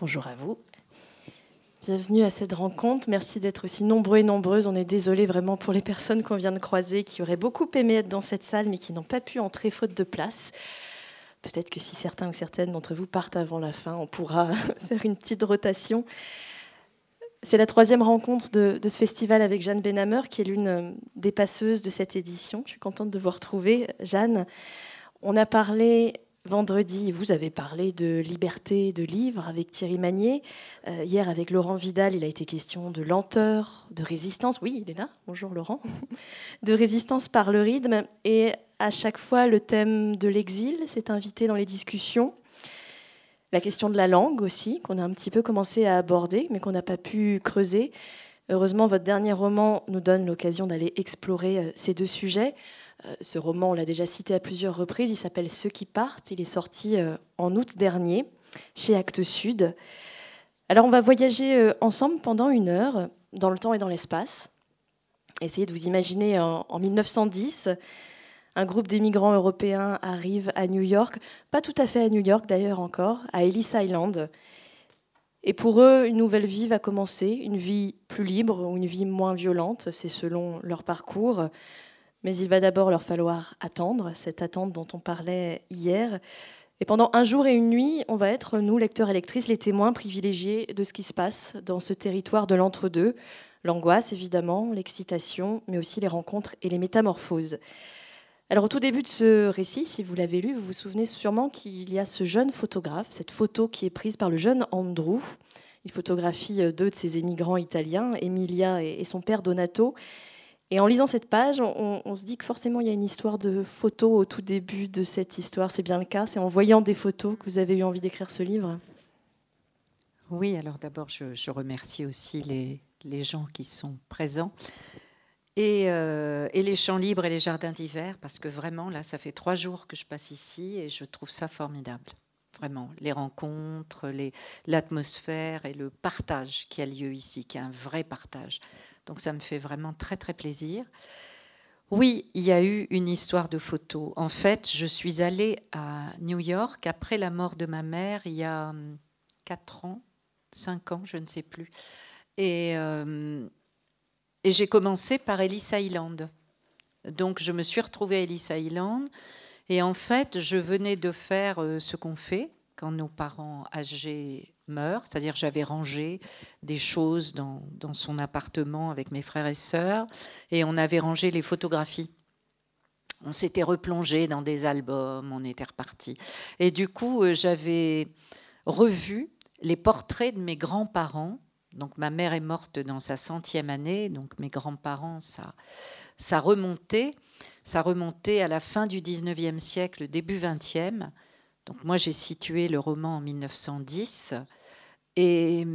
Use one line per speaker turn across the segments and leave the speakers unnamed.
Bonjour à vous. Bienvenue à cette rencontre. Merci d'être aussi nombreux et nombreuses. On est désolé vraiment pour les personnes qu'on vient de croiser qui auraient beaucoup aimé être dans cette salle mais qui n'ont pas pu entrer faute de place. Peut-être que si certains ou certaines d'entre vous partent avant la fin, on pourra faire une petite rotation. C'est la troisième rencontre de, ce festival avec Jeanne Benhammer, qui est l'une euh, des passeuses de cette édition. Je suis contente de vous retrouver, Jeanne. On a parlé vendredi, vous avez parlé de liberté de livre avec Thierry Magnier. Euh, hier, avec Laurent Vidal, il a été question de lenteur, de résistance. Oui, il est là. Bonjour Laurent. De résistance par le rythme. Et à chaque fois, le thème de l'exil s'est invité dans les discussions. La question de la langue aussi, qu'on a un petit peu commencé à aborder, mais qu'on n'a pas pu creuser. Heureusement, votre dernier roman nous donne l'occasion d'aller explorer euh, ces deux sujets. Euh, ce roman, on l'a déjà cité à plusieurs reprises, il s'appelle Ceux qui partent. Il est sorti euh, en août dernier chez Actes Sud. Alors, on va voyager ensemble pendant une heure dans le temps et dans l'espace. Essayez de vous imaginer en 1910 un groupe d'émigrants européens arrive à New York, pas tout à fait à New York d'ailleurs encore, à Ellis Island. Et pour eux, une nouvelle vie va commencer, une vie plus libre ou une vie moins violente, c'est selon leur parcours. Mais il va d'abord leur falloir attendre, cette attente dont on parlait hier. Et pendant un jour et une nuit, on va être, nous, lecteurs et lectrices, les témoins privilégiés de ce qui se passe dans ce territoire de l'entre-deux. L'angoisse, évidemment, l'excitation, mais aussi les rencontres et les métamorphoses. Alors au tout début de ce récit, si vous l'avez lu, vous vous souvenez sûrement qu'il y a ce jeune photographe, cette photo qui est prise par le jeune Andrew. Il photographie deux de ses émigrants italiens, Emilia et son père Donato. Et en lisant cette page, on, se dit que forcément il y a une histoire de photos au tout début de cette histoire. C'est bien le cas. C'est en voyant des photos que vous avez eu envie d'écrire ce livre.
Oui, alors d'abord je, remercie aussi les, les gens qui sont présents. Euh, et, les champs libres et les jardins d'hiver, parce que vraiment, là, ça fait trois jours que je passe ici et je trouve ça formidable. Vraiment, les rencontres, l'atmosphère et le partage qui a lieu ici, qui est un vrai partage. Donc ça me fait vraiment très, très plaisir. Oui, il y a eu une histoire de photos. En fait, je suis allée à New York après la mort de ma mère il y a hum, quatre ans, cinq ans, je ne sais plus. Et euh, et j'ai commencé par Ellis Island. Donc je me suis retrouvée à Ellis Island. Et en fait, je venais de faire euh, ce qu'on fait quand nos parents âgés meurent, c'est-à-dire j'avais rangé des choses dans, dans, son appartement avec mes frères et sœurs, et on avait rangé les photographies. On s'était replongé dans des albums, on était reparti. Et du coup, euh, j'avais revu les portraits de mes grands-parents donc ma mère est morte dans sa centième année, donc mes grands-parents, ça, ça remontait, ça remontait à la fin du 19e siècle, début 20e. Donc moi j'ai situé le roman en 1910 et,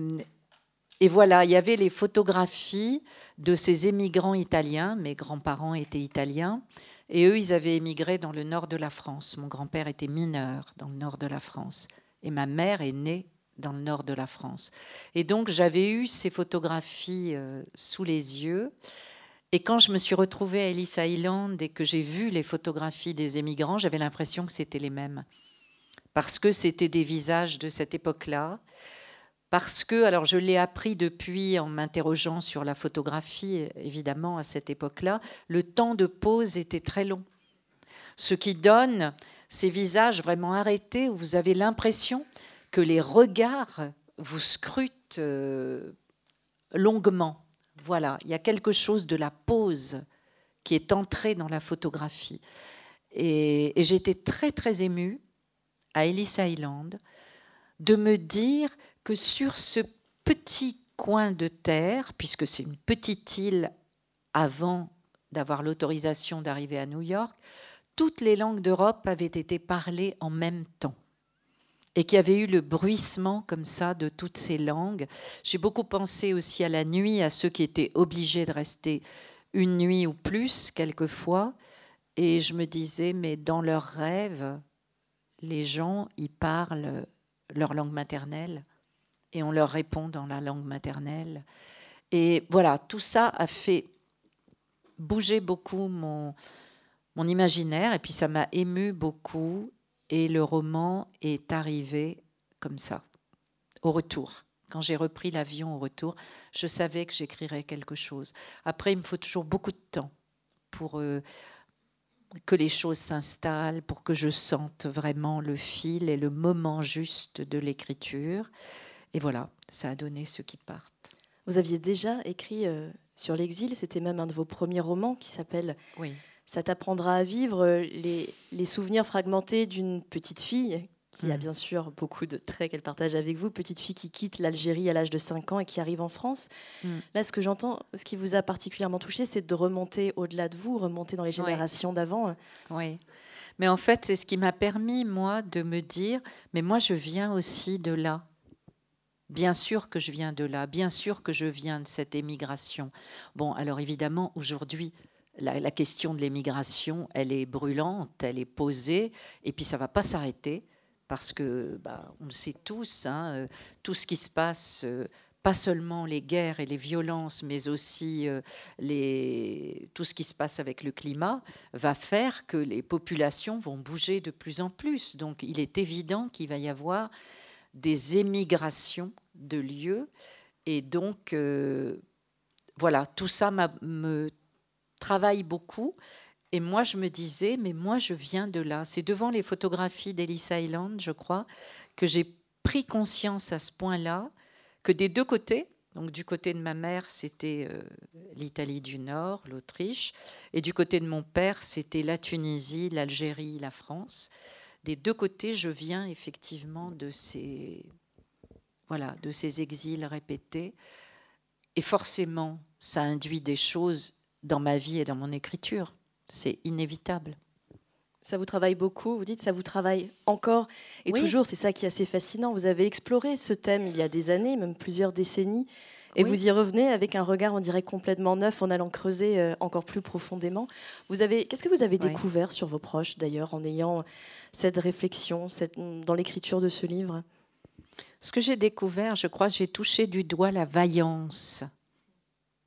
voilà, il y avait les photographies de ces émigrants italiens. Mes grands-parents étaient italiens et eux ils avaient émigré dans le nord de la France. Mon grand-père était mineur dans le nord de la France et ma mère est née dans le nord de la France. Et donc j'avais eu ces photographies euh, sous les yeux. Et quand je me suis retrouvée à Ellis Island et que j'ai vu les photographies des émigrants, j'avais l'impression que c'était les mêmes. Parce que c'était des visages de cette époque-là. Parce que, alors je l'ai appris depuis en m'interrogeant sur la photographie, évidemment, à cette époque-là, le temps de pause était très long. Ce qui donne ces visages vraiment arrêtés où vous avez l'impression que les regards vous scrutent euh, longuement. Voilà, il y a quelque chose de la pause qui est entré dans la photographie. Et, j'étais très très émue à Ellis Island de me dire que sur ce petit coin de terre, puisque c'est une petite île avant d'avoir l'autorisation d'arriver à New York, toutes les langues d'Europe avaient été parlées en même temps et qu'il y avait eu le bruissement comme ça de toutes ces langues. J'ai beaucoup pensé aussi à la nuit, à ceux qui étaient obligés de rester une nuit ou plus quelquefois, et je me disais, mais dans leurs rêves, les gens, ils parlent leur langue maternelle, et on leur répond dans la langue maternelle. Et voilà, tout ça a fait bouger beaucoup mon, mon imaginaire, et puis ça m'a ému beaucoup, et le roman est arrivé comme ça, au retour. Quand j'ai repris l'avion au retour, je savais que j'écrirais quelque chose. Après, il me faut toujours beaucoup de temps pour euh, que les choses s'installent, pour que je sente vraiment le fil et le moment juste de l'écriture. Et voilà, ça a donné ceux qui partent.
Vous aviez déjà écrit euh, sur l'exil, c'était même un de vos premiers romans qui s'appelle
oui.
Ça t'apprendra à vivre les, les souvenirs fragmentés d'une petite fille qui a mm. bien sûr beaucoup de traits qu'elle partage avec vous, petite fille qui quitte l'Algérie à l'âge de 5 ans et qui arrive en France. Mm. Là, ce que j'entends, ce qui vous a particulièrement touché, c'est de remonter au-delà de vous, remonter dans les générations d'avant.
Oui. Mais en fait, c'est ce qui m'a permis, moi, de me dire, mais moi, je viens aussi de là. Bien sûr que je viens de là, bien sûr que je viens de cette émigration. Bon, alors évidemment, aujourd'hui, la, question de l'émigration, elle est brûlante, elle est posée, et puis ça va pas s'arrêter parce que bah, on le sait tous, hein, euh, tout ce qui se passe, euh, pas seulement les guerres et les violences, mais aussi euh, les, tout ce qui se passe avec le climat, va faire que les populations vont bouger de plus en plus. Donc il est évident qu'il va y avoir des émigrations de lieux. Et donc, voilà, tout ça me travaille beaucoup. Et moi, je me disais, mais moi, je viens de là. C'est devant les photographies d'Ellis Island, je crois, que j'ai pris conscience à ce point-là que des deux côtés, donc du côté de ma mère, c'était euh, l'Italie du Nord, l'Autriche, et du côté de mon père, c'était la Tunisie, l'Algérie, la France. Des deux côtés, je viens effectivement de ces, voilà, de ces exils répétés. Et forcément, ça induit des choses dans ma vie et dans mon écriture. C'est inévitable.
Ça vous travaille beaucoup, vous dites ça vous travaille encore et toujours, c'est ça qui est assez fascinant. Vous avez exploré ce thème il y a des années, même plusieurs décennies, et vous y revenez avec un regard, on dirait, complètement neuf en allant creuser euh, encore plus profondément. Vous avez, qu'est-ce que vous avez découvert sur vos proches d'ailleurs en ayant cette réflexion cette, dans l'écriture de ce livre?
Ce que j'ai découvert, je crois, j'ai touché du doigt la vaillance.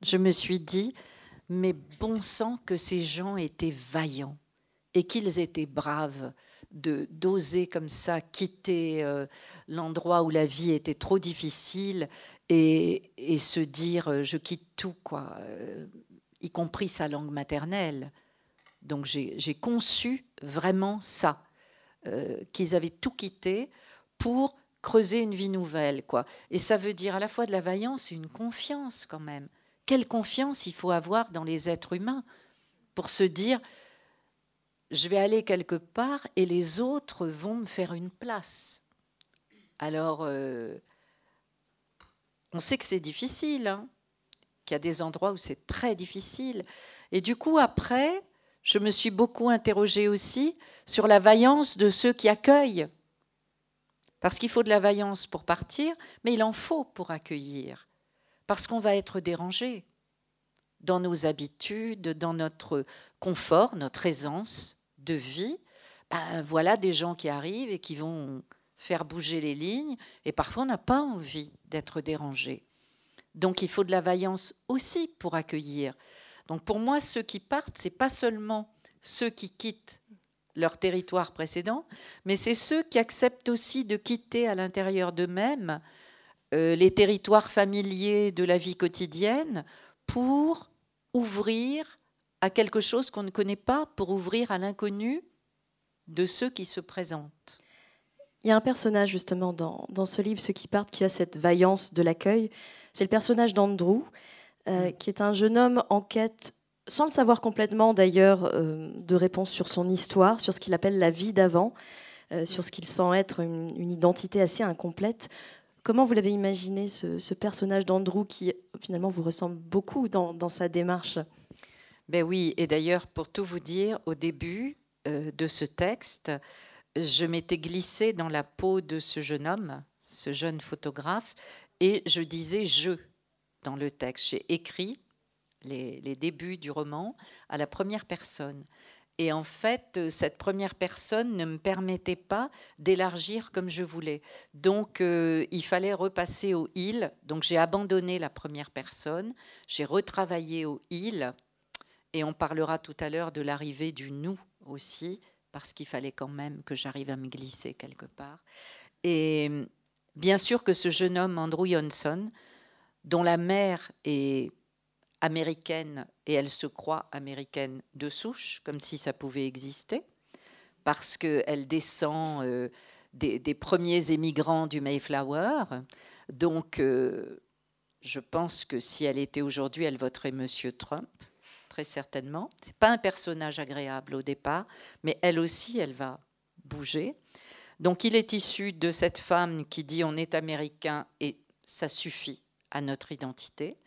Je me suis dit, mais bon sang que ces gens étaient vaillants et qu'ils étaient braves de d'oser comme ça quitter euh, l'endroit où la vie était trop difficile et, se dire euh, je quitte tout quoi euh, y compris sa langue maternelle. Donc j'ai conçu vraiment ça qu'ils avaient tout quitté pour creuser une vie nouvelle quoi. Et ça veut dire à la fois de la vaillance et une confiance quand même quelle confiance il faut avoir dans les êtres humains pour se dire je vais aller quelque part et les autres vont me faire une place. Alors, euh, on sait que c'est difficile, hein, qu'il y a des endroits où c'est très difficile. Et du coup, après, je me suis beaucoup interrogée aussi sur la vaillance de ceux qui accueillent. Parce qu'il faut de la vaillance pour partir, mais il en faut pour accueillir parce qu'on va être dérangé dans nos habitudes, dans notre confort, notre aisance de vie. Ben, voilà des gens qui arrivent et qui vont faire bouger les lignes, et parfois on n'a pas envie d'être dérangé. Donc il faut de la vaillance aussi pour accueillir. Donc pour moi, ceux qui partent, c'est pas seulement ceux qui quittent leur territoire précédent, mais c'est ceux qui acceptent aussi de quitter à l'intérieur d'eux-mêmes euh, les territoires familiers de la vie quotidienne pour ouvrir à quelque chose qu'on ne connaît pas, pour ouvrir à l'inconnu de ceux qui se présentent.
Il y a un personnage justement dans, dans, ce livre, Ceux qui partent, qui a cette vaillance de l'accueil. C'est le personnage d'Andrew, euh, mm. qui est un jeune homme en quête, sans le savoir complètement d'ailleurs, euh, de réponses sur son histoire, sur ce qu'il appelle la vie d'avant, sur ce qu'il sent être une, une, identité assez incomplète. Comment vous l'avez imaginé, ce, personnage d'Andrew qui finalement vous ressemble beaucoup dans, sa démarche?
Ben oui, et d'ailleurs, pour tout vous dire, au début euh, de ce texte, je m'étais glissée dans la peau de ce jeune homme, ce jeune photographe, et je disais je dans le texte. J'ai écrit les, les, débuts du roman à la première personne. Et en fait, euh, cette première personne ne me permettait pas d'élargir comme je voulais. Donc, euh, il fallait repasser au il. Donc, j'ai abandonné la première personne. J'ai retravaillé au il. Et on parlera tout à l'heure de l'arrivée du nous aussi, parce qu'il fallait quand même que j'arrive à me glisser quelque part. Et Bien sûr que ce jeune homme, Andrew Johnson, dont la mère est américaine et elle se croit américaine de souche, comme si ça pouvait exister, parce qu'elle descend euh, des, premiers émigrants du Mayflower. Donc, euh, je pense que si elle était aujourd'hui, elle voterait Monsieur Trump, très certainement. C'est pas un personnage agréable au départ, mais elle aussi, elle va bouger. Donc, il est issu de cette femme qui dit on est américain et ça suffit à notre identité,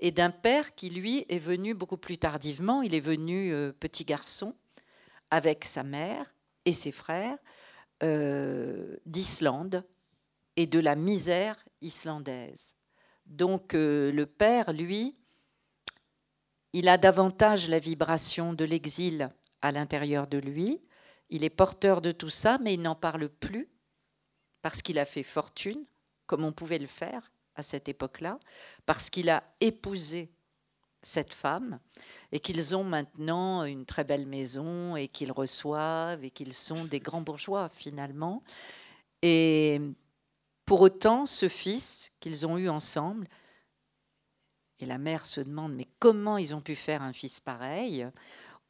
et d'un père qui, lui, est venu beaucoup plus tardivement. Il est venu euh, petit garçon avec sa mère et ses frères euh, d'Islande et de la misère islandaise. Donc euh, le père, lui, il a davantage la vibration de l'exil à l'intérieur de lui. Il est porteur de tout ça, mais il n'en parle plus parce qu'il a fait fortune, comme on pouvait le faire à cette époque-là, parce qu'il a épousé cette femme et qu'ils ont maintenant une très belle maison et qu'ils reçoivent et qu'ils sont des grands bourgeois finalement. Et pour autant, ce fils qu'ils ont eu ensemble, et la mère se demande mais comment ils ont pu faire un fils pareil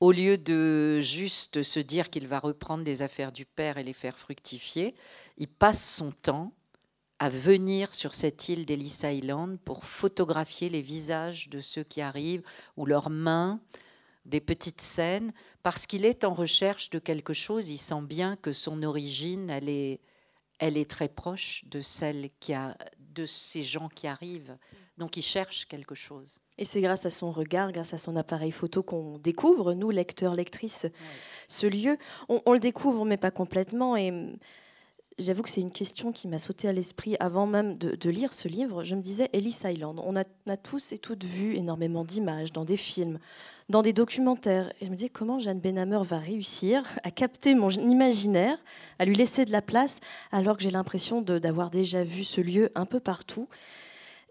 au lieu de juste se dire qu'il va reprendre les affaires du père et les faire fructifier, il passe son temps à venir sur cette île d'Ellis Island pour photographier les visages de ceux qui arrivent ou leurs mains, des petites scènes, parce qu'il est en recherche de quelque chose. Il sent bien que son origine, elle est, elle est très proche de celle qui a, de ces gens qui arrivent. Donc il cherche quelque chose.
Et c'est grâce à son regard, grâce à son appareil photo qu'on découvre, nous, lecteurs, lectrices, ce lieu. On, on, le découvre, mais pas complètement. Et j'avoue que c'est une question qui m'a sauté à l'esprit avant même de, lire ce livre. Je me disais, Ellis Island, on a, tous et toutes vu énormément d'images dans des films, dans des documentaires. Et je me disais, comment Jeanne Benhamer va réussir à capter mon imaginaire, à lui laisser de la place, alors que j'ai l'impression d'avoir déjà vu ce lieu un peu partout.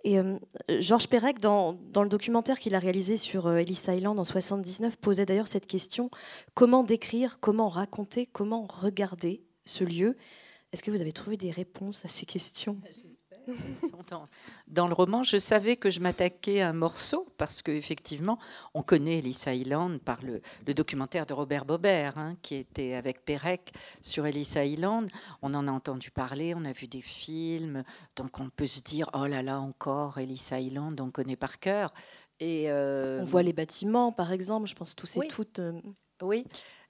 Et euh, Georges Perec, dans, le documentaire qu'il a réalisé sur euh, Ellis Island en 79, posait d'ailleurs cette question comment décrire, comment raconter, comment regarder ce lieu? Est-ce que vous avez trouvé des réponses à ces questions?
Dans, dans, le roman, je savais que je m'attaquais à un morceau parce qu'effectivement, on connaît Ellis Island par le, documentaire de Robert Bobert hein, qui était avec Perec sur Ellis Island. On en a entendu parler, on a vu des films, donc on peut se dire oh là là encore Ellis Island, on connaît par cœur.
Et euh, on voit les bâtiments, par exemple. Je pense tous et toutes. Euh,
oui,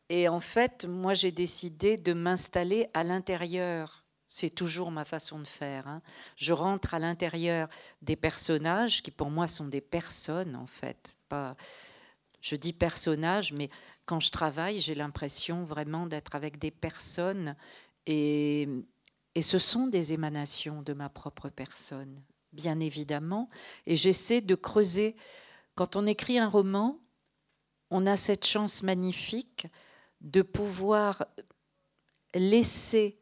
et en fait, moi, j'ai décidé de m'installer à l'intérieur. C'est toujours ma façon de faire. Hein. Je rentre à l'intérieur des personnages qui, pour moi, sont des personnes, en fait. Pas, je dis personnages, mais quand je travaille, j'ai l'impression vraiment d'être avec des personnes. Et, et ce sont des émanations de ma propre personne, bien évidemment. Et j'essaie de creuser. Quand on écrit un roman, on a cette chance magnifique de pouvoir laisser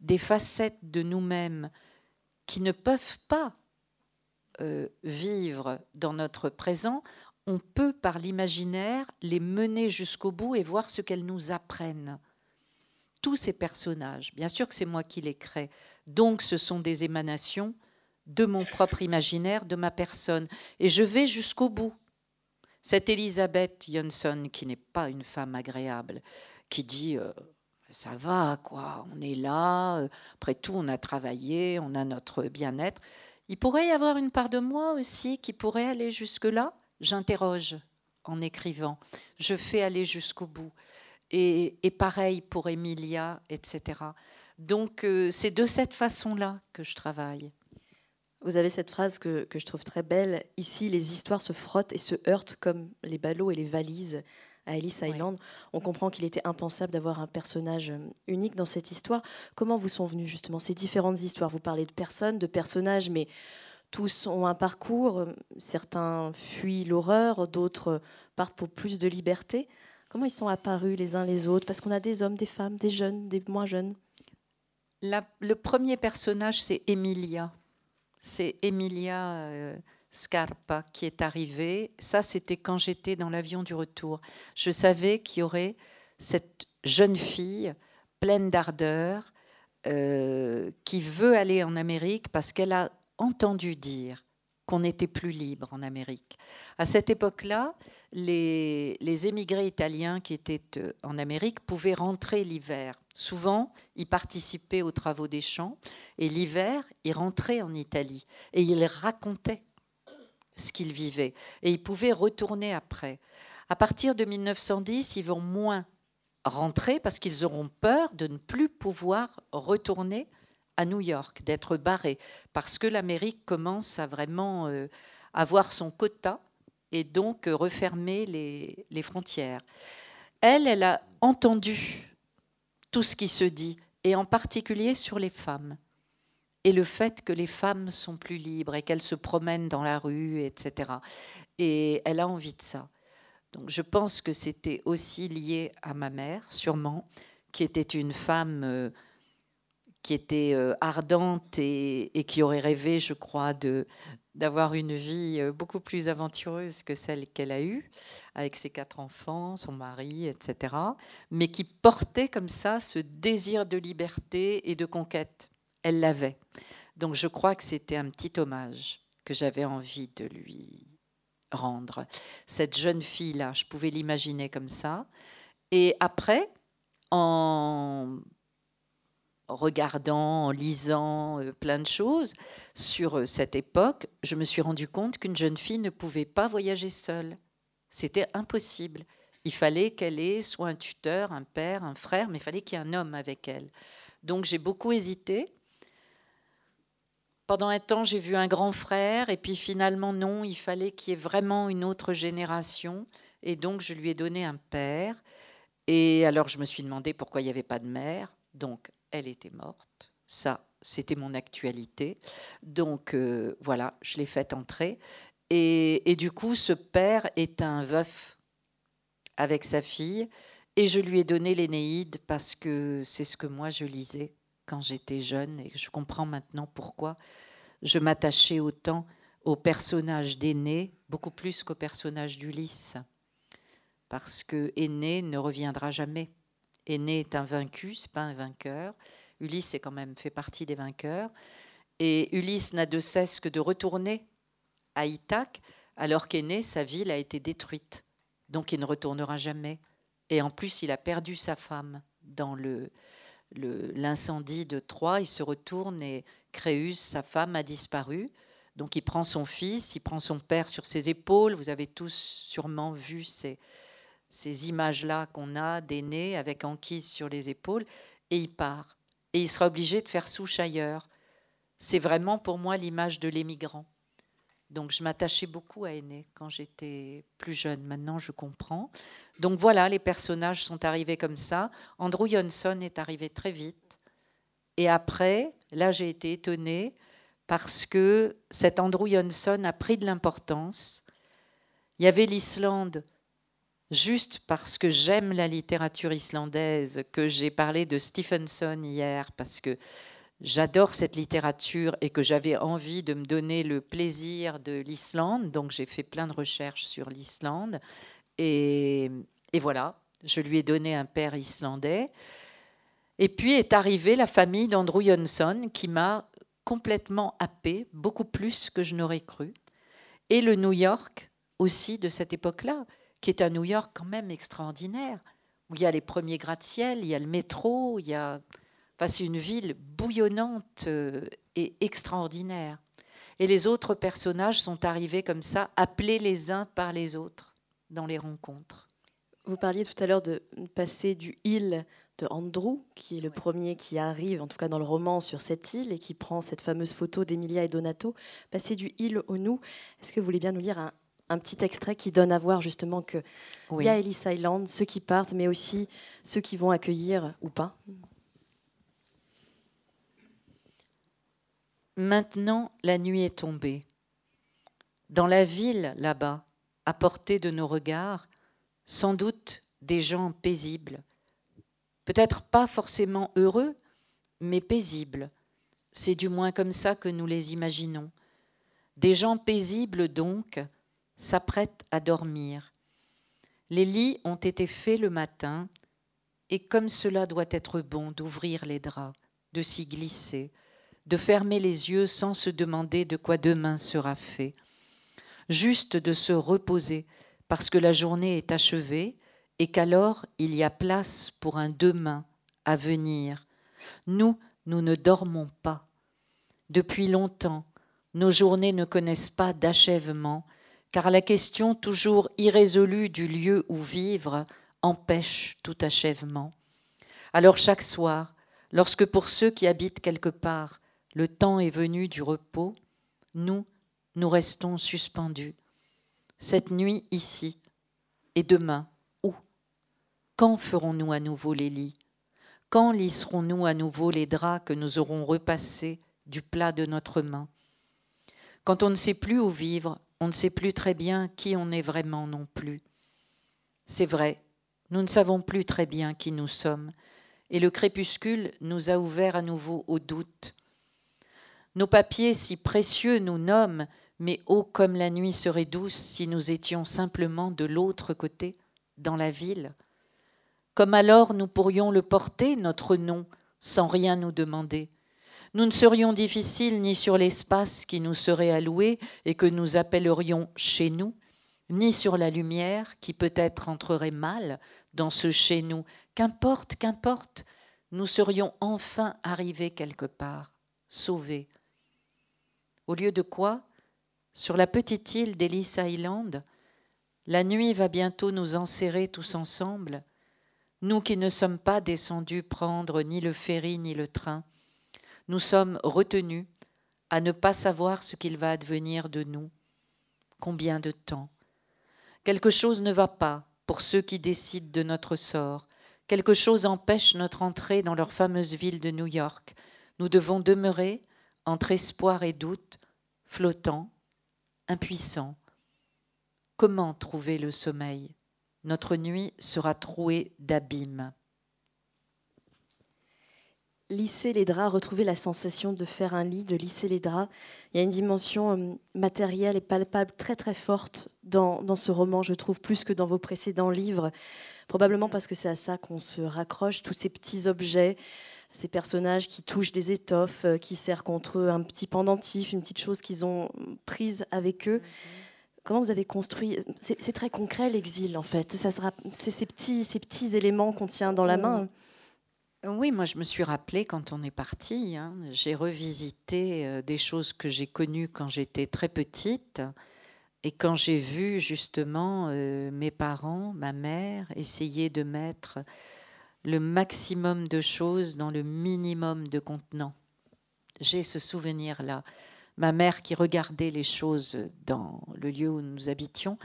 des facettes de nous-mêmes qui ne peuvent pas euh, vivre dans notre présent, on peut par l'imaginaire les mener jusqu'au bout et voir ce qu'elles nous apprennent. Tous ces personnages, bien sûr que c'est moi qui les crée, donc ce sont des émanations de mon propre imaginaire, de ma personne, et je vais jusqu'au bout. Cette Elisabeth Johnson, qui n'est pas une femme agréable, qui dit euh, ça va, quoi, on est là, euh, après tout, on a travaillé, on a notre bien-être. Il pourrait y avoir une part de moi aussi qui pourrait aller jusque-là? J'interroge en écrivant, je fais aller jusqu'au bout. Et, pareil pour Emilia, etc. Donc euh, c'est de cette façon-là que je travaille.
Vous avez cette phrase que, je trouve très belle. Ici, les histoires se frottent et se heurtent comme les ballots et les valises à Ellis Island. On comprend qu'il était impensable d'avoir un personnage euh, unique dans cette histoire. Comment vous sont venues justement ces différentes histoires? Vous parlez de personnes, de personnages, mais tous ont un parcours. Certains fuient l'horreur, d'autres partent pour plus de liberté. Comment ils sont apparus les uns les autres? Parce qu'on a des hommes, des femmes, des jeunes, des moins jeunes.
le premier personnage, c'est Emilia c'est Emilia euh, Scarpa qui est arrivée. Ça, c'était quand j'étais dans l'avion du retour. Je savais qu'il y aurait cette jeune fille pleine d'ardeur, euh, qui veut aller en Amérique parce qu'elle a entendu dire qu'on n'était plus libre en Amérique. À cette époque-là, les, les, émigrés italiens qui étaient euh, en Amérique pouvaient rentrer l'hiver. Souvent, ils participaient aux travaux des champs et l'hiver, ils rentraient en Italie et ils racontaient ce qu'ils vivaient et ils pouvaient retourner après. À partir de 1910, ils vont moins rentrer parce qu'ils auront peur de ne plus pouvoir retourner à New York, d'être barrés, parce que l'Amérique commence à vraiment euh, avoir son quota et donc euh, refermer les, les frontières. Elle, elle a entendu tout ce qui se dit, et en particulier sur les femmes, et le fait que les femmes sont plus libres et qu'elles se promènent dans la rue, etc. Et elle a envie de ça. Donc je pense que c'était aussi lié à ma mère, sûrement, qui était une femme euh, qui était euh, ardente et, qui aurait rêvé, je crois, de d'avoir une vie euh, beaucoup plus aventureuse que celle qu'elle a eue, avec ses quatre enfants, son mari, etc., mais qui portait comme ça ce désir de liberté et de conquête. Elle l'avait. Donc je crois que c'était un petit hommage que j'avais envie de lui rendre. Cette jeune fille-là, je pouvais l'imaginer comme ça. Et après, en regardant, en lisant euh, plein de choses sur euh, cette époque, je me suis rendu compte qu'une jeune fille ne pouvait pas voyager seule. C'était impossible. Il fallait qu'elle ait soit un tuteur, un père, un frère, mais il fallait qu'il y ait un homme avec elle. Donc j'ai beaucoup hésité. Pendant un temps, j'ai vu un grand frère, et puis finalement, non, il fallait qu'il y ait vraiment une autre génération. Et donc, je lui ai donné un père. Et alors, je me suis demandé pourquoi il n'y avait pas de mère. Donc, elle était morte. Ça, c'était mon actualité. Donc, euh, voilà, je l'ai fait entrer. Et, et, du coup, ce père est un veuf avec sa fille. Et je lui ai donné l'Énéide parce que c'est ce que moi je lisais quand j'étais jeune et je comprends maintenant pourquoi je m'attachais autant au personnage d'Aîné, beaucoup plus qu'au personnage d'Ulysse. Parce que Aîné ne reviendra jamais. Aîné est un vaincu, c'est pas un vainqueur. Ulysse est quand même fait partie des vainqueurs. Et Ulysse n'a de cesse que de retourner à Ithaque, alors qu'Aîné, sa ville a été détruite. Donc il ne retournera jamais. Et en plus, il a perdu sa femme dans le, l'incendie de Troie, il se retourne et Créus, sa femme, a disparu. Donc il prend son fils, il prend son père sur ses épaules. Vous avez tous sûrement vu ces, ces images-là qu'on a d'aînés avec Anquise sur les épaules, et il part. Et il sera obligé de faire souche ailleurs. C'est vraiment pour moi l'image de l'émigrant. Donc je m'attachais beaucoup à Aîné quand j'étais plus jeune. Maintenant, je comprends. Donc voilà, les personnages sont arrivés comme ça. Andrew Johnson est arrivé très vite. Et après, là, j'ai été étonnée parce que cet Andrew Johnson a pris de l'importance. Il y avait l'Islande, juste parce que j'aime la littérature islandaise, que j'ai parlé de Stephenson hier, parce que j'adore cette littérature et que j'avais envie de me donner le plaisir de l'Islande. Donc j'ai fait plein de recherches sur l'Islande. Et, voilà, je lui ai donné un père islandais. Et puis est arrivée la famille d'Andrew Johnson qui m'a complètement happé, beaucoup plus que je n'aurais cru. Et le New York aussi de cette époque-là, qui est un New York quand même extraordinaire, où il y a les premiers gratte-ciel, il y a le métro, il y a c'est une ville bouillonnante euh, et extraordinaire. Et les autres personnages sont arrivés comme ça, appelés les uns par les autres dans les rencontres.
Vous parliez tout à l'heure de passer du île de Andrew, qui est le premier qui arrive, en tout cas dans le roman, sur cette île et qui prend cette fameuse photo d'Emilia et Donato, passer du île au nous. Est-ce que vous voulez bien nous lire un, petit extrait qui donne à voir justement qu'il y a Ellis Island, ceux qui partent, mais aussi ceux qui vont accueillir ou pas
Maintenant, la nuit est tombée. Dans la ville, là-bas, à portée de nos regards, sans doute des gens paisibles. Peut-être pas forcément heureux, mais paisibles. C'est du moins comme ça que nous les imaginons. Des gens paisibles, donc, s'apprêtent à dormir. Les lits ont été faits le matin, et comme cela doit être bon d'ouvrir les draps, de s'y glisser, de fermer les yeux sans se demander de quoi demain sera fait, juste de se reposer parce que la journée est achevée et qu'alors il y a place pour un demain à venir. Nous, nous ne dormons pas. Depuis longtemps, nos journées ne connaissent pas d'achèvement, car la question toujours irrésolue du lieu où vivre empêche tout achèvement. Alors chaque soir, lorsque pour ceux qui habitent quelque part, le temps est venu du repos, nous, nous restons suspendus. Cette nuit ici, et demain, où? Quand ferons-nous à nouveau les lits? Quand lisserons-nous à nouveau les draps que nous aurons repassés du plat de notre main? Quand on ne sait plus où vivre, on ne sait plus très bien qui on est vraiment non plus. C'est vrai, nous ne savons plus très bien qui nous sommes, et le crépuscule nous a ouvert à nouveau au doute. Nos papiers si précieux nous nomment, mais oh comme la nuit serait douce si nous étions simplement de l'autre côté, dans la ville. Comme alors nous pourrions le porter, notre nom, sans rien nous demander. Nous ne serions difficiles ni sur l'espace qui nous serait alloué et que nous appellerions chez nous, ni sur la lumière qui peut-être entrerait mal dans ce chez nous. Qu'importe, qu'importe, nous serions enfin arrivés quelque part, sauvés. Au lieu de quoi, sur la petite île d'Ellis Island, la nuit va bientôt nous enserrer tous ensemble, nous qui ne sommes pas descendus prendre ni le ferry ni le train. Nous sommes retenus à ne pas savoir ce qu'il va advenir de nous. Combien de temps? Quelque chose ne va pas pour ceux qui décident de notre sort. Quelque chose empêche notre entrée dans leur fameuse ville de New York. Nous devons demeurer entre espoir et doute, flottants, impuissants. Comment trouver le sommeil? Notre nuit sera trouée d'abîmes
lisser les draps, retrouver la sensation de faire un lit, de lisser les draps. Il y a une dimension euh, matérielle et palpable très très forte dans, dans, ce roman, je trouve, plus que dans vos précédents livres. Probablement parce que c'est à ça qu'on se raccroche, tous ces petits objets, ces personnages qui touchent des étoffes, euh, qui serrent contre eux un petit pendentif, une petite chose qu'ils ont prise avec eux. Mm-hmm. Comment vous avez construit C'est très concret l'exil en fait. Ça sera, c'est ces petits, ces petits éléments qu'on tient dans la main.
Oui, moi je me suis rappelé quand on est parti, hein, j'ai revisité euh, des choses que j'ai connues quand j'étais très petite et quand j'ai vu justement euh, mes parents, ma mère essayer de mettre le maximum de choses dans le minimum de contenant. J'ai ce souvenir-là. Ma mère qui regardait les choses dans le lieu où nous habitions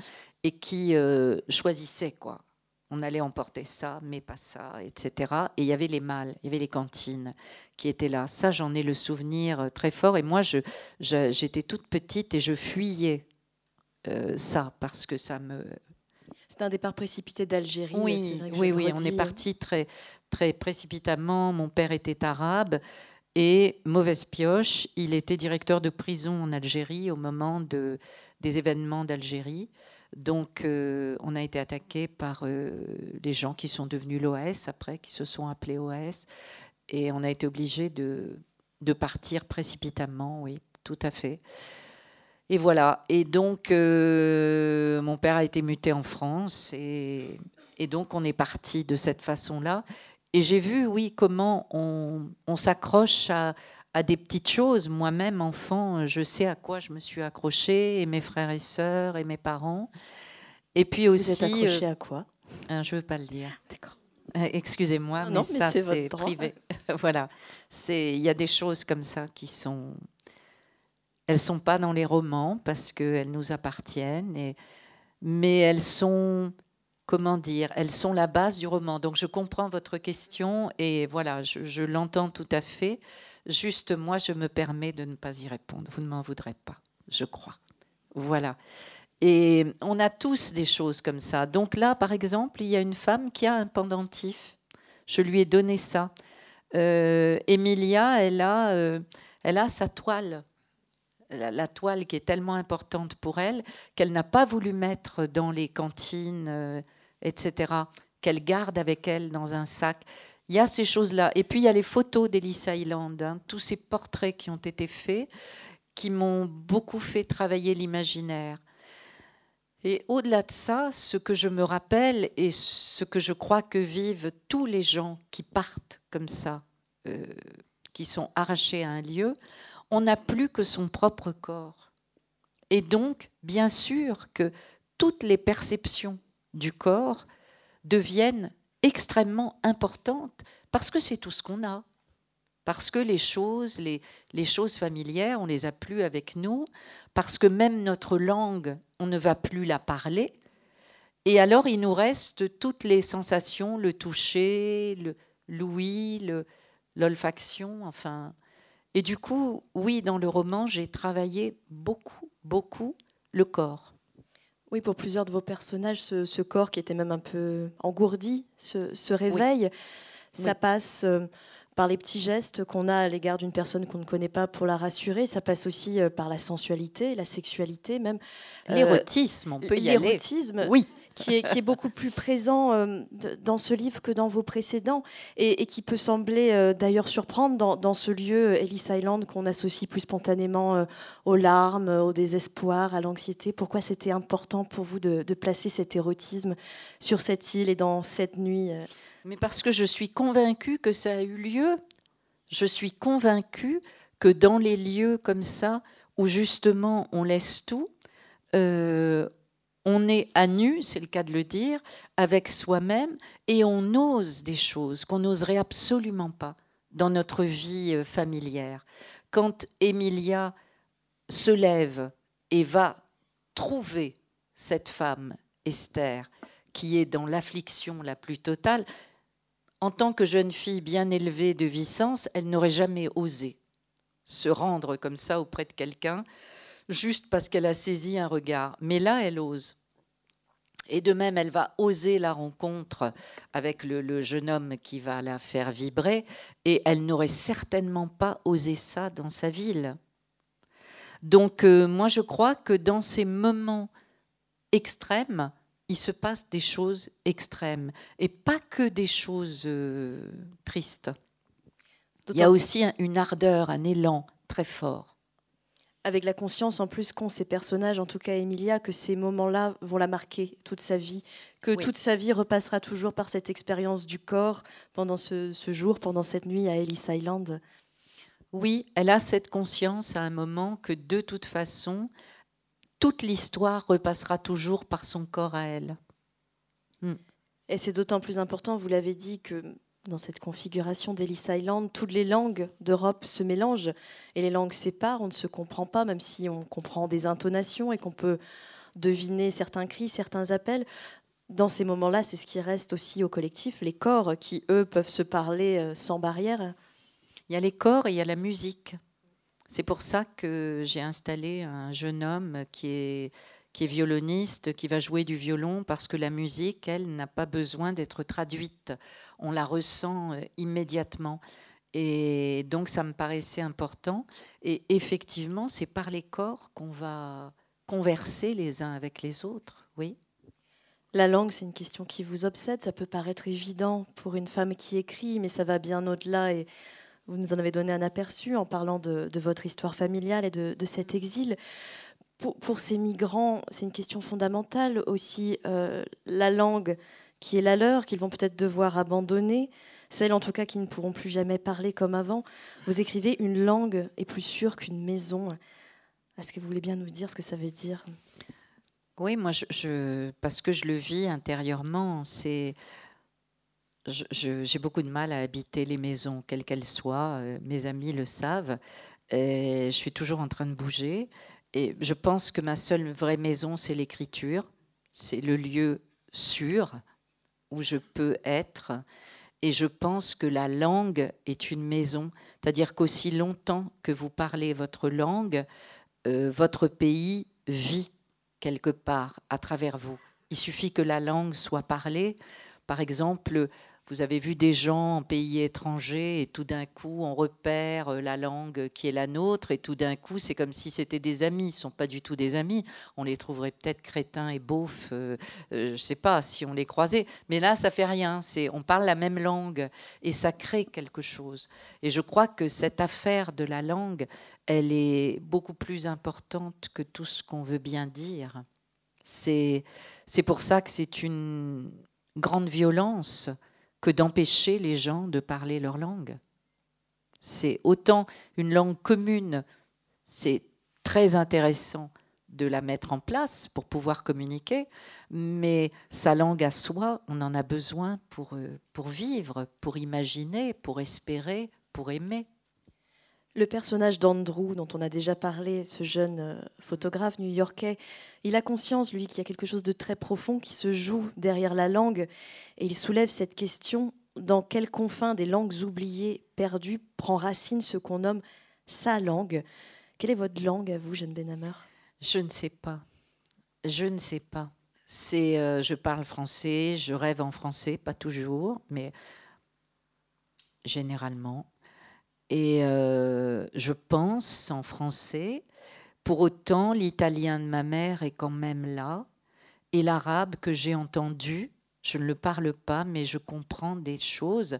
et qui euh, choisissait quoi on allait emporter ça, mais pas ça, etc. Et il y avait les mâles, il y avait les cantines qui étaient là. Ça, j'en ai le souvenir euh, très fort. Et moi, j'étais toute petite et je fuyais euh, ça parce que ça me.
C'est un départ précipité d'Algérie.
Oui, oui, oui. On est parti très, très précipitamment. Mon père était arabe. Et mauvaise pioche, il était directeur de prison en Algérie au moment de, des événements d'Algérie. Donc, euh, on a été attaqué par euh, les gens qui sont devenus l'OS après, qui se sont appelés OS. Et on a été obligé de, partir précipitamment, oui, tout à fait. Et voilà. Et donc, euh, mon père a été muté en France. Et, et donc, on est parti de cette façon-là. Et j'ai vu, oui, comment on, on s'accroche à, à des petites choses. Moi-même, enfant, je sais à quoi je me suis accrochée, et mes frères et sœurs, et mes parents. Et puis aussi.
Vous êtes accrochée à quoi?
Euh, Je ne veux pas le dire.
D'accord.
Euh, excusez-moi, mais, ça, c'est privé. voilà. Il y a des choses comme ça qui sont. Elles sont pas dans les romans parce qu'elles nous appartiennent, et... mais elles sont comment dire, elles sont la base du roman. Donc je comprends votre question et voilà, je, je l'entends tout à fait. Juste, moi, je me permets de ne pas y répondre. Vous ne m'en voudrez pas, je crois. Voilà. Et on a tous des choses comme ça. Donc là, par exemple, il y a une femme qui a un pendentif. Je lui ai donné ça. Euh, Emilia, elle a, euh, elle a sa toile. La, toile qui est tellement importante pour elle qu'elle n'a pas voulu mettre dans les cantines, euh, etc., qu'elle garde avec elle dans un sac. Il y a ces choses-là. Et puis il y a les photos d'Ellis Island, hein, tous ces portraits qui ont été faits, qui m'ont beaucoup fait travailler l'imaginaire. Et au-delà de ça, ce que je me rappelle et ce que je crois que vivent tous les gens qui partent comme ça, euh, qui sont arrachés à un lieu, on n'a plus que son propre corps. Et donc, bien sûr que toutes les perceptions du corps deviennent extrêmement importantes parce que c'est tout ce qu'on a. Parce que les choses, les, les choses familières, on les a plus avec nous, parce que même notre langue, on ne va plus la parler. Et alors, il nous reste toutes les sensations, le toucher, le l'ouïe, l'olfaction, enfin. Et du coup, oui, dans le roman, j'ai travaillé beaucoup, beaucoup le corps.
Oui, pour plusieurs de vos personnages, ce, corps qui était même un peu engourdi se, réveille. Ça passe euh, par les petits gestes qu'on a à l'égard d'une personne qu'on ne connaît pas pour la rassurer. Ça passe aussi euh, par la sensualité, la sexualité, même.
Euh, l'érotisme, on peut y aller.
L'érotisme. Oui qui est, beaucoup plus présent euh, dans ce livre que dans vos précédents et, qui peut sembler euh, d'ailleurs surprendre dans, ce lieu, Ellis Island, qu'on associe plus spontanément euh, aux larmes, au désespoir, à l'anxiété. Pourquoi c'était important pour vous de, de, placer cet érotisme sur cette île et dans cette nuit
Mais parce que je suis convaincue que ça a eu lieu. Je suis convaincue que dans les lieux comme ça, où justement on laisse tout, euh, on est à nu, c'est le cas de le dire, avec soi-même, et on ose des choses qu'on n'oserait absolument pas dans notre vie euh, familière. Quand Emilia se lève et va trouver cette femme, Esther, qui est dans l'affliction la plus totale, en tant que jeune fille bien élevée de Vicence, elle n'aurait jamais osé se rendre comme ça auprès de quelqu'un juste parce qu'elle a saisi un regard. Mais là, elle ose. Et de même, elle va oser la rencontre avec le, jeune homme qui va la faire vibrer, et elle n'aurait certainement pas osé ça dans sa ville. Donc euh, moi, je crois que dans ces moments extrêmes, il se passe des choses extrêmes, et pas que des choses euh, tristes. Il y a aussi une ardeur, un élan très fort
avec la conscience en plus qu'ont ces personnages, en tout cas Emilia, que ces moments-là vont la marquer toute sa vie, que toute sa vie repassera toujours par cette expérience du corps pendant ce, jour, pendant cette nuit à Ellis Island.
Oui, elle a cette conscience à un moment que de toute façon, toute l'histoire repassera toujours par son corps à elle.
Hmm. Et c'est d'autant plus important, vous l'avez dit, que dans cette configuration d'Ellis Island, toutes les langues d'Europe se mélangent et les langues séparent, on ne se comprend pas, même si on comprend des intonations et qu'on peut deviner certains cris, certains appels. Dans ces moments-là, c'est ce qui reste aussi au collectif, les corps qui, eux, peuvent se parler euh, sans barrière.
Il y a les corps et il y a la musique. C'est pour ça que j'ai installé un jeune homme qui est qui est violoniste, qui va jouer du violon, parce que la musique, elle, n'a pas besoin d'être traduite. On la ressent euh, immédiatement. Et donc, ça me paraissait important. Et effectivement, c'est par les corps qu'on va converser les uns avec les autres. Oui.
La langue, c'est une question qui vous obsède. Ça peut paraître évident pour une femme qui écrit, mais ça va bien au-delà. Et vous nous en avez donné un aperçu en parlant de, votre histoire familiale et de, de cet exil pour, ces migrants, c'est une question fondamentale aussi, euh, la langue qui est la leur, qu'ils vont peut-être devoir abandonner, celle en tout cas qui ne pourront plus jamais parler comme avant. Vous écrivez une langue est plus sûre qu'une maison. Est-ce que vous voulez bien nous dire ce que ça veut dire?
Oui, moi, parce que je le vis intérieurement, c'est j'ai beaucoup de mal à habiter les maisons, quelles qu'elles soient. Euh, mes amis le savent. Je suis toujours en train de bouger. Et je pense que ma seule vraie maison, c'est l'écriture. C'est le lieu sûr où je peux être. Et je pense que la langue est une maison. C'est-à-dire qu'aussi longtemps que vous parlez votre langue, euh, votre pays vit quelque part à travers vous. Il suffit que la langue soit parlée. Par exemple, vous avez vu des gens en pays étrangers et tout d'un coup on repère euh, la langue qui est la nôtre et tout d'un coup c'est comme si c'était des amis. Ils ne sont pas du tout des amis. On les trouverait peut-être crétins et beaufs, euh, euh, je ne sais pas si on les croisait. Mais là ça fait rien. On parle la même langue et ça crée quelque chose. Et je crois que cette affaire de la langue, elle est beaucoup plus importante que tout ce qu'on veut bien dire. C'est pour ça que c'est une grande violence que d'empêcher les gens de parler leur langue. C'est autant une langue commune, c'est très intéressant de la mettre en place pour pouvoir communiquer, mais sa langue à soi, on en a besoin pour, euh, pour vivre, pour imaginer, pour espérer, pour aimer.
Le personnage d'Andrew, dont on a déjà parlé, ce jeune euh, photographe new-yorkais, il a conscience, lui, qu'il y a quelque chose de très profond qui se joue derrière la langue. Et il soulève cette question dans quels confins des langues oubliées, perdues, prend racine ce qu'on nomme sa langue? Quelle est votre langue à vous, Jeanne Benhammer
Je ne sais pas. Je ne sais pas. C'est, euh, je parle français, je rêve en français, pas toujours, mais généralement et euh, je pense en français. Pour autant, l'italien de ma mère est quand même là, et l'arabe que j'ai entendu, je ne le parle pas, mais je comprends des choses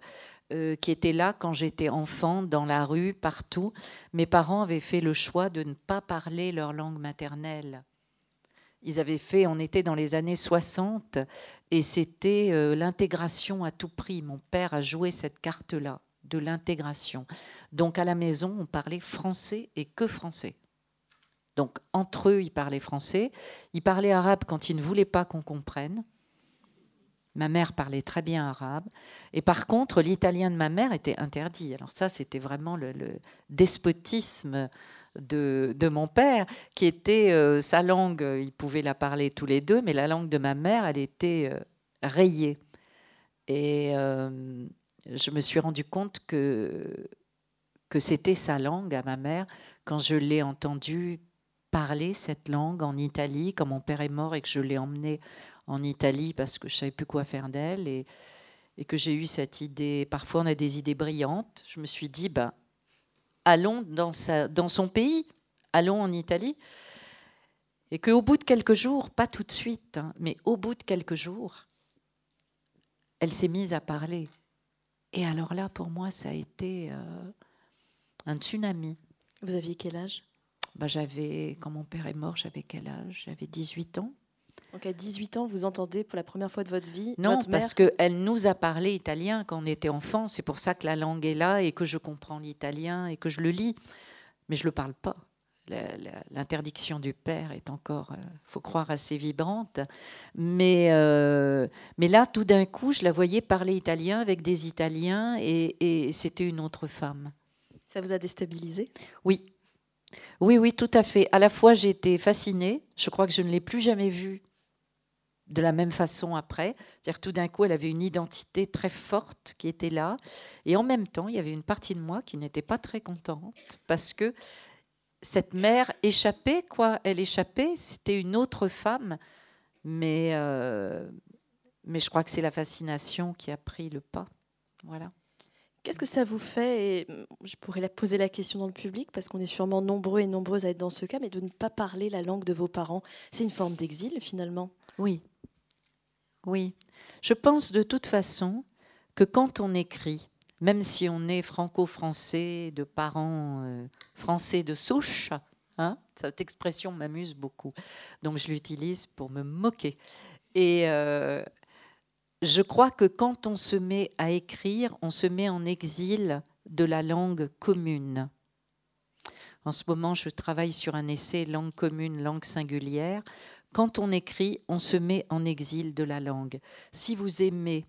euh, qui étaient là quand j'étais enfant, dans la rue, partout. Mes parents avaient fait le choix de ne pas parler leur langue maternelle. Ils avaient fait, on était dans les années 60, et c'était euh, l'intégration à tout prix. Mon père a joué cette carte-là de l'intégration. Donc à la maison, on parlait français et que français. Donc entre eux, ils parlaient français. Ils parlaient arabe quand ils ne voulaient pas qu'on comprenne. Ma mère parlait très bien arabe. Et par contre, l'italien de ma mère était interdit. Alors ça, c'était vraiment le, despotisme de, mon père, qui était euh, sa langue, ils pouvaient la parler tous les deux, mais la langue de ma mère, elle était euh, rayée. Et euh, je me suis rendu compte que, c'était sa langue à ma mère quand je l'ai entendu parler cette langue en Italie, quand mon père est mort et que je l'ai emmené en Italie parce que je savais plus quoi faire d'elle et, que j'ai eu cette idée. Parfois, on a des idées brillantes. Je me suis dit, ben, allons dans son pays, allons en Italie. Et qu'au bout de quelques jours, pas tout de suite, hein, mais au bout de quelques jours, elle s'est mise à parler. Et alors là, pour moi, ça a été euh, un tsunami.
Vous aviez quel âge?
Bah, J'avais, quand mon père est mort, j'avais quel âge? J'avais 18 ans.
Donc à 18 ans, vous entendez pour la première fois de votre vie
Non,
votre
parce qu'elle nous a parlé italien quand on était enfant. C'est pour ça que la langue est là et que je comprends l'italien et que je le lis. Mais je ne le parle pas l'interdiction du père est encore, il euh, faut croire, assez vibrante. Mais, euh, mais là, tout d'un coup, je la voyais parler italien avec des Italiens et, c'était une autre femme.
Ça vous a déstabilisé?
Oui. Oui, oui, tout à fait. À la fois, j'ai été fascinée. Je crois que je ne l'ai plus jamais vue de la même façon après. C'est-à-dire tout d'un coup, elle avait une identité très forte qui était là. Et en même temps, il y avait une partie de moi qui n'était pas très contente parce que cette mère échappée, quoi. Elle échappait, c'était une autre femme, mais, euh, mais je crois que c'est la fascination qui a pris le pas. Voilà.
Qu'est-ce que ça vous fait et Je pourrais la poser la question dans le public parce qu'on est sûrement nombreux et nombreuses à être dans ce cas, mais de ne pas parler la langue de vos parents, c'est une forme d'exil finalement?
Oui, oui. Je pense de toute façon que quand on écrit, même si on est franco-français, de parents euh, français de souche, hein, cette expression m'amuse beaucoup. Donc je l'utilise pour me moquer. Et euh, je crois que quand on se met à écrire, on se met en exil de la langue commune. En ce moment, je travaille sur un essai langue commune, langue singulière. Quand on écrit, on se met en exil de la langue. Si vous aimez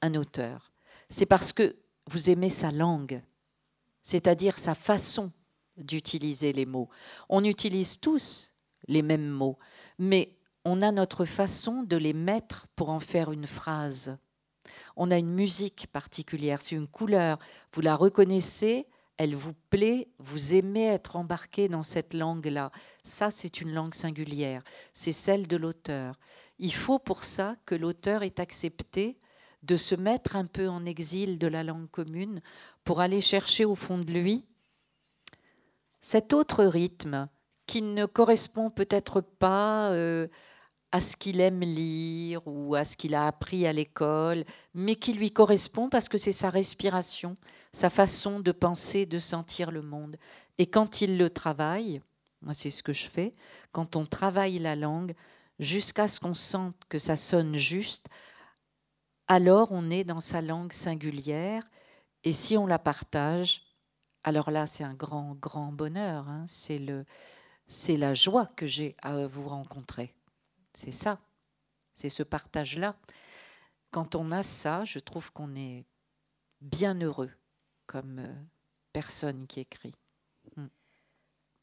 un auteur, c'est parce que vous aimez sa langue, c'est-à-dire sa façon d'utiliser les mots. On utilise tous les mêmes mots, mais on a notre façon de les mettre pour en faire une phrase. On a une musique particulière, c'est une couleur. Vous la reconnaissez, elle vous plaît, vous aimez être embarqué dans cette langue-là. Ça, c'est une langue singulière, c'est celle de l'auteur. Il faut pour ça que l'auteur ait accepté de se mettre un peu en exil de la langue commune pour aller chercher au fond de lui cet autre rythme qui ne correspond peut-être pas euh, à ce qu'il aime lire ou à ce qu'il a appris à l'école, mais qui lui correspond parce que c'est sa respiration, sa façon de penser, de sentir le monde. Et quand il le travaille, moi c'est ce que je fais, quand on travaille la langue jusqu'à ce qu'on sente que ça sonne juste, alors on est dans sa langue singulière. Et si on la partage, alors là c'est un grand, grand bonheur. Hein. c'est le, c'est la joie que j'ai à vous rencontrer. C'est ça, c'est ce partage-là. Quand on a ça, je trouve qu'on est bien heureux comme euh, personne qui écrit. Hmm.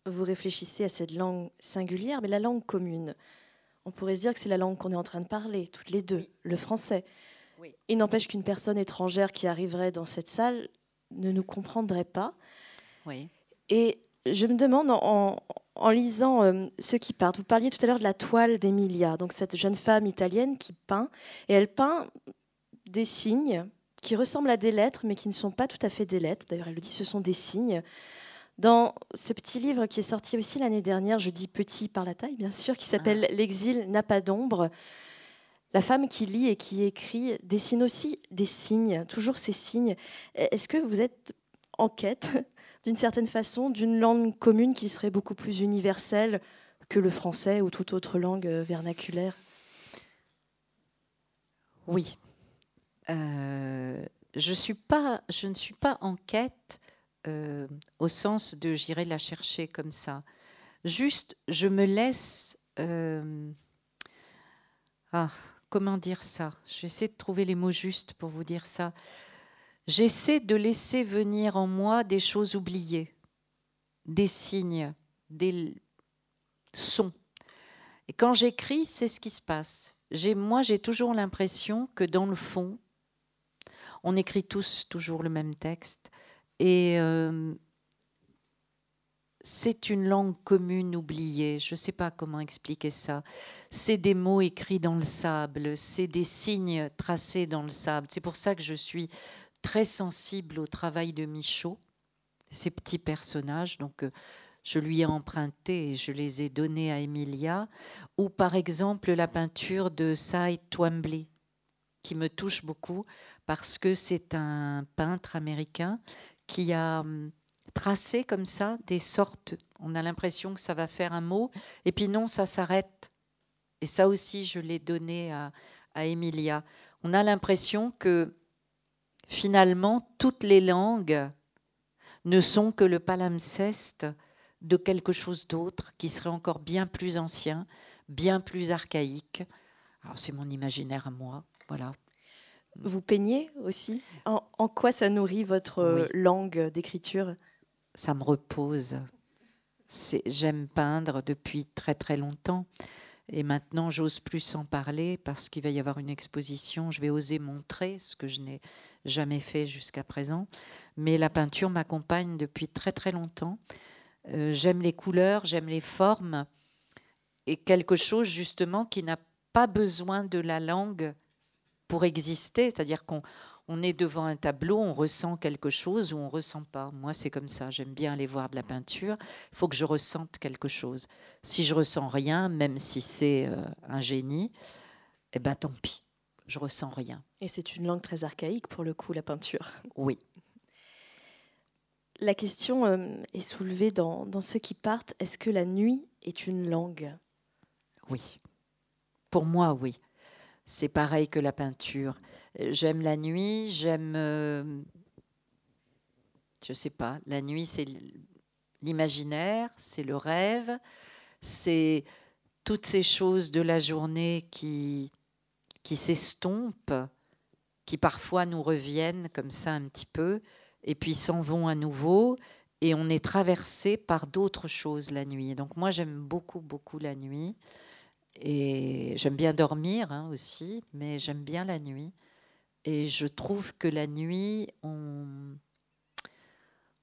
Vous réfléchissez à cette langue singulière, mais la langue commune. On pourrait se dire que c'est la langue qu'on est en train de parler, toutes les deux, le français. Il n'empêche qu'une personne étrangère qui arriverait dans cette salle ne nous comprendrait pas.
Oui.
Et je me demande, en, en lisant euh, Ceux qui partent, vous parliez tout à l'heure de la toile d'Emilia, donc cette jeune femme italienne qui peint, et elle peint des signes qui ressemblent à des lettres, mais qui ne sont pas tout à fait des lettres. D'ailleurs, elle le dit, ce sont des signes. Dans ce petit livre qui est sorti aussi l'année dernière, je dis petit par la taille, bien sûr, qui s'appelle ah. L'exil n'a pas d'ombre, la femme qui lit et qui écrit dessine aussi des signes, toujours ces signes. Est-ce que vous êtes en quête d'une certaine façon, d'une langue commune qui serait beaucoup plus universelle que le français ou toute autre langue euh, vernaculaire?
Oui. Euh, je ne suis pas en quête euh, au sens de j'irai la chercher comme ça. Juste, je me laisse... ah, comment dire ça J'essaie de trouver les mots justes pour vous dire ça. J'essaie de laisser venir en moi des choses oubliées, des signes, des sons. Et quand j'écris, c'est ce qui se passe. Moi, j'ai toujours l'impression que dans le fond, on écrit tous toujours le même texte. Et euh, c'est une langue commune oubliée. Je ne sais pas comment expliquer ça. C'est des mots écrits dans le sable, c'est des signes tracés dans le sable. C'est pour ça que je suis très sensible au travail de Michaud, ces petits personnages. Donc, euh, je lui ai emprunté et je les ai donnés à Emilia. Ou par exemple la peinture de Cy Twombly, qui me touche beaucoup parce que c'est un peintre américain qui a tracé comme ça des sortes. On a l'impression que ça va faire un mot, et puis non, ça s'arrête. Et ça aussi, je l'ai donné à, à Emilia. On a l'impression que finalement, toutes les langues ne sont que le palimpseste de quelque chose d'autre qui serait encore bien plus ancien, bien plus archaïque. Alors c'est mon imaginaire à moi, voilà.
Vous peignez aussi? En, quoi ça nourrit votre langue d'écriture?
Ça me repose. J'aime peindre depuis très très longtemps. Et maintenant, j'ose plus en parler parce qu'il va y avoir une exposition. Je vais oser montrer ce que je n'ai jamais fait jusqu'à présent. Mais la peinture m'accompagne depuis très très longtemps. Euh, j'aime les couleurs, j'aime les formes et quelque chose justement qui n'a pas besoin de la langue pour exister. C'est-à-dire qu'on on est devant un tableau, on ressent quelque chose ou on ressent pas. Moi, c'est comme ça. J'aime bien aller voir de la peinture. Il faut que je ressente quelque chose. Si je ressens rien, même si c'est euh, un génie, eh ben tant pis. Je ressens rien.
Et c'est une langue très archaïque pour le coup, la peinture.
Oui.
La question euh, est soulevée dans, dans ceux qui partent. Est-ce que la nuit est une langue?
Oui. Pour moi, oui. C'est pareil que la peinture. J'aime la nuit, j'aime. Euh, je sais pas, la nuit, c'est l'imaginaire, c'est le rêve, c'est toutes ces choses de la journée qui, qui s'estompent, qui parfois nous reviennent comme ça un petit peu, et puis s'en vont à nouveau, et on est traversé par d'autres choses la nuit. Donc moi j'aime beaucoup, beaucoup la nuit, et j'aime bien dormir hein, aussi, mais j'aime bien la nuit. Et je trouve que la nuit, on,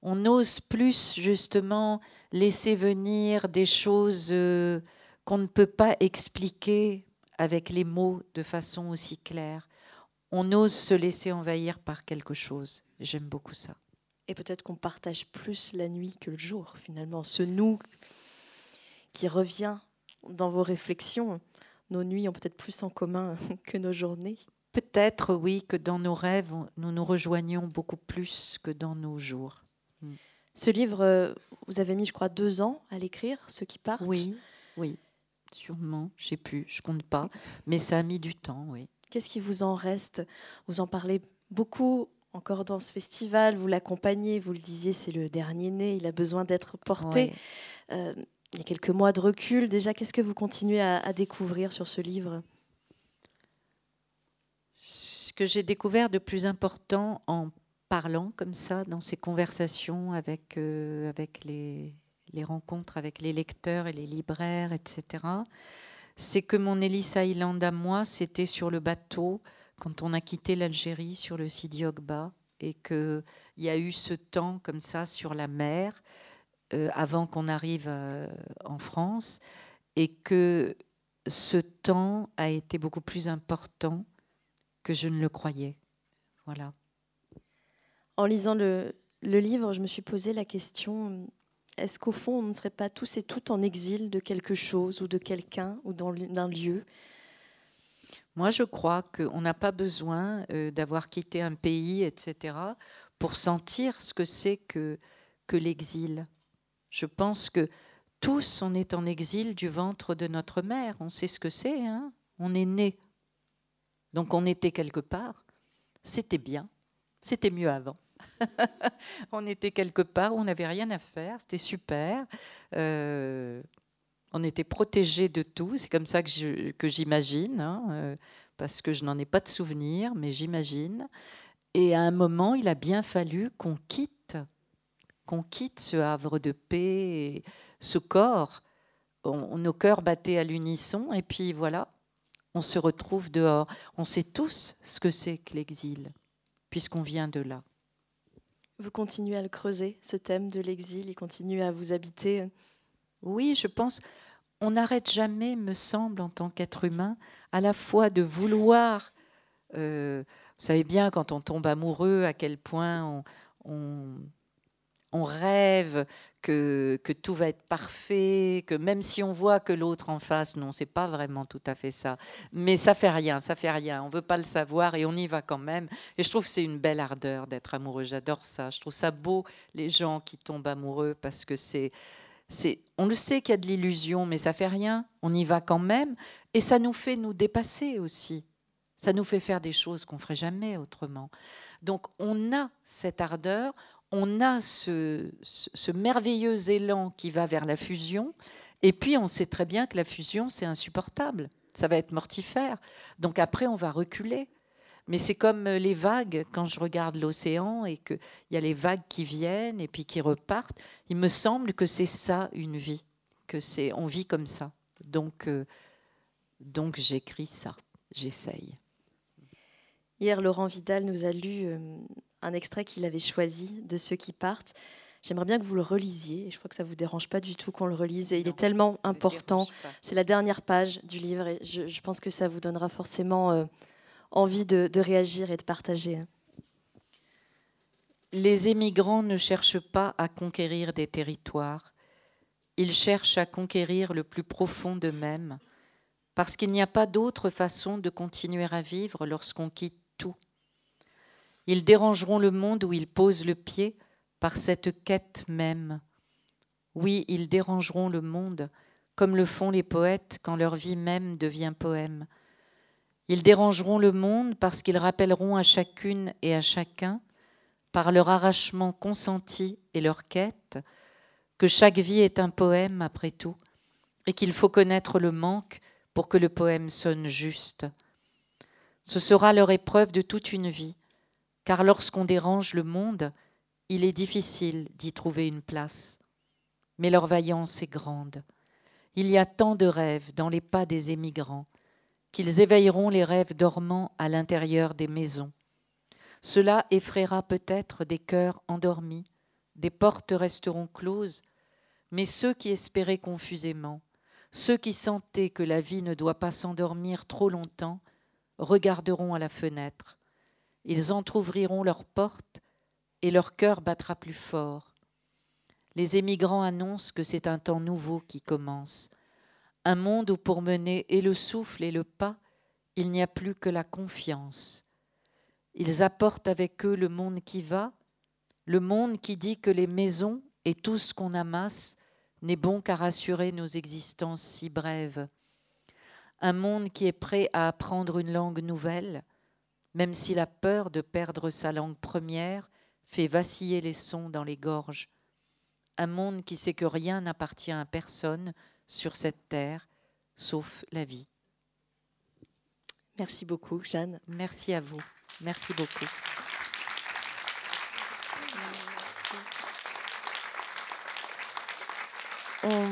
on ose plus justement laisser venir des choses euh, qu'on ne peut pas expliquer avec les mots de façon aussi claire. on ose se laisser envahir par quelque chose. J'aime beaucoup ça.
Et peut-être qu'on partage plus la nuit que le jour, finalement. Ce nous qui revient dans vos réflexions, nos nuits ont peut-être plus en commun que nos journées.
Peut-être, oui, que dans nos rêves, nous nous rejoignons beaucoup plus que dans nos jours.
Mm. Ce livre, euh, vous avez mis, je crois, deux ans à l'écrire, ceux qui partent.
Oui, oui, sûrement. Je sais plus, je compte pas, mais ça a mis du temps, oui.
Qu'est-ce qui vous en reste? Vous en parlez beaucoup encore dans ce festival. Vous l'accompagnez, vous le disiez, c'est le dernier né. Il a besoin d'être porté. Euh, il y a quelques mois de recul déjà. Qu'est-ce que vous continuez à, découvrir sur ce livre?
Ce que j'ai découvert de plus important en parlant comme ça, dans ces conversations avec, euh, avec les, rencontres avec les lecteurs et les libraires, etc., c'est que mon Ellis Island à moi, c'était sur le bateau quand on a quitté l'Algérie sur le Sidi Ogba et qu'il y a eu ce temps comme ça sur la mer avant qu'on arrive euh, en France et que ce temps a été beaucoup plus important que je ne le croyais. Voilà.
En lisant le, le livre, je me suis posé la question est-ce qu'au fond, on ne serait pas tous et toutes en exil de quelque chose ou de quelqu'un ou d'un lieu?
Moi, je crois qu'on n'a pas besoin euh, d'avoir quitté un pays, etc., pour sentir ce que c'est que, que l'exil. Je pense que tous, on est en exil du ventre de notre mère. On sait ce que c'est. Hein on est né. Donc on était quelque part. C'était bien. C'était mieux avant. on était quelque part où on n'avait rien à faire. C'était super. Euh, on était protégé de tout. C'est comme ça que j'imagine, hein, euh, parce que je n'en ai pas de souvenir, mais j'imagine. Et à un moment, il a bien fallu qu'on quitte qu'on quitte ce havre de paix, ce corps. nos cœurs battaient à l'unisson et puis voilà, on se retrouve dehors. On sait tous ce que c'est que l'exil, puisqu'on vient de là.
Vous continuez à le creuser, ce thème de l'exil, il continue à vous habiter
Oui, je pense. On n'arrête jamais, me semble, en tant qu'être humain, à la fois de vouloir. Euh, vous savez bien, quand on tombe amoureux, à quel point on on rêve que, que, tout va être parfait, que même si on voit que l'autre en face, non, c'est pas vraiment tout à fait ça. Mais ça fait rien, ça fait rien. On veut pas le savoir et on y va quand même. Et je trouve que c'est une belle ardeur d'être amoureux. J'adore ça. Je trouve ça beau les gens qui tombent amoureux parce que c'est c'est, on le sait qu'il y a de l'illusion, mais ça fait rien. On y va quand même, et ça nous fait nous dépasser aussi. Ça nous fait faire des choses qu'on ferait jamais autrement. Donc on a cette ardeur, on a ce, merveilleux élan qui va vers la fusion, et puis on sait très bien que la fusion, c'est insupportable, ça va être mortifère. Donc après, on va reculer. Mais c'est comme les vagues, quand je regarde l'océan et qu'il y a les vagues qui viennent et puis qui repartent, il me semble que c'est ça une vie, que c'est on vit comme ça. Donc, euh, donc j'écris ça, j'essaye.
Hier, Laurent Vidal nous a lu euh, un extrait qu'il avait choisi de ceux qui partent. J'aimerais bien que vous le relisiez. Et je crois que ça vous dérange pas du tout qu'on le relise. Et il est tellement important. C'est la dernière page du livre. Et je, pense que ça vous donnera forcément euh, envie de, de réagir et de partager.
Les émigrants ne cherchent pas à conquérir des territoires. Ils cherchent à conquérir le plus profond d'eux-mêmes, parce qu'il n'y a pas d'autre façon de continuer à vivre lorsqu'on quitte ils dérangeront le monde où ils posent le pied par cette quête même. Oui, ils dérangeront le monde, comme le font les poètes quand leur vie même devient poème. Ils dérangeront le monde parce qu'ils rappelleront à chacune et à chacun, par leur arrachement consenti et leur quête, que chaque vie est un poème après tout, et qu'il faut connaître le manque pour que le poème sonne juste. Ce sera leur épreuve de toute une vie, car lorsqu'on dérange le monde, il est difficile d'y trouver une place. Mais leur vaillance est grande. Il y a tant de rêves dans les pas des émigrants qu'ils éveilleront les rêves dormants à l'intérieur des maisons. Cela effraiera peut-être des cœurs endormis, des portes resteront closes, mais ceux qui espéraient confusément, ceux qui sentaient que la vie ne doit pas s'endormir trop longtemps, regarderont à la fenêtre ils entr'ouvriront leurs portes et leur cœur battra plus fort. Les émigrants annoncent que c'est un temps nouveau qui commence, un monde où pour mener et le souffle et le pas, il n'y a plus que la confiance. Ils apportent avec eux le monde qui va, le monde qui dit que les maisons et tout ce qu'on amasse n'est bon qu'à rassurer nos existences si brèves. Un monde qui est prêt à apprendre une langue nouvelle, même si la peur de perdre sa langue première fait vaciller les sons dans les gorges. Un monde qui sait que rien n'appartient à personne sur cette terre, sauf la vie.
Merci beaucoup, Jeanne.
Merci à vous. Merci beaucoup.
On,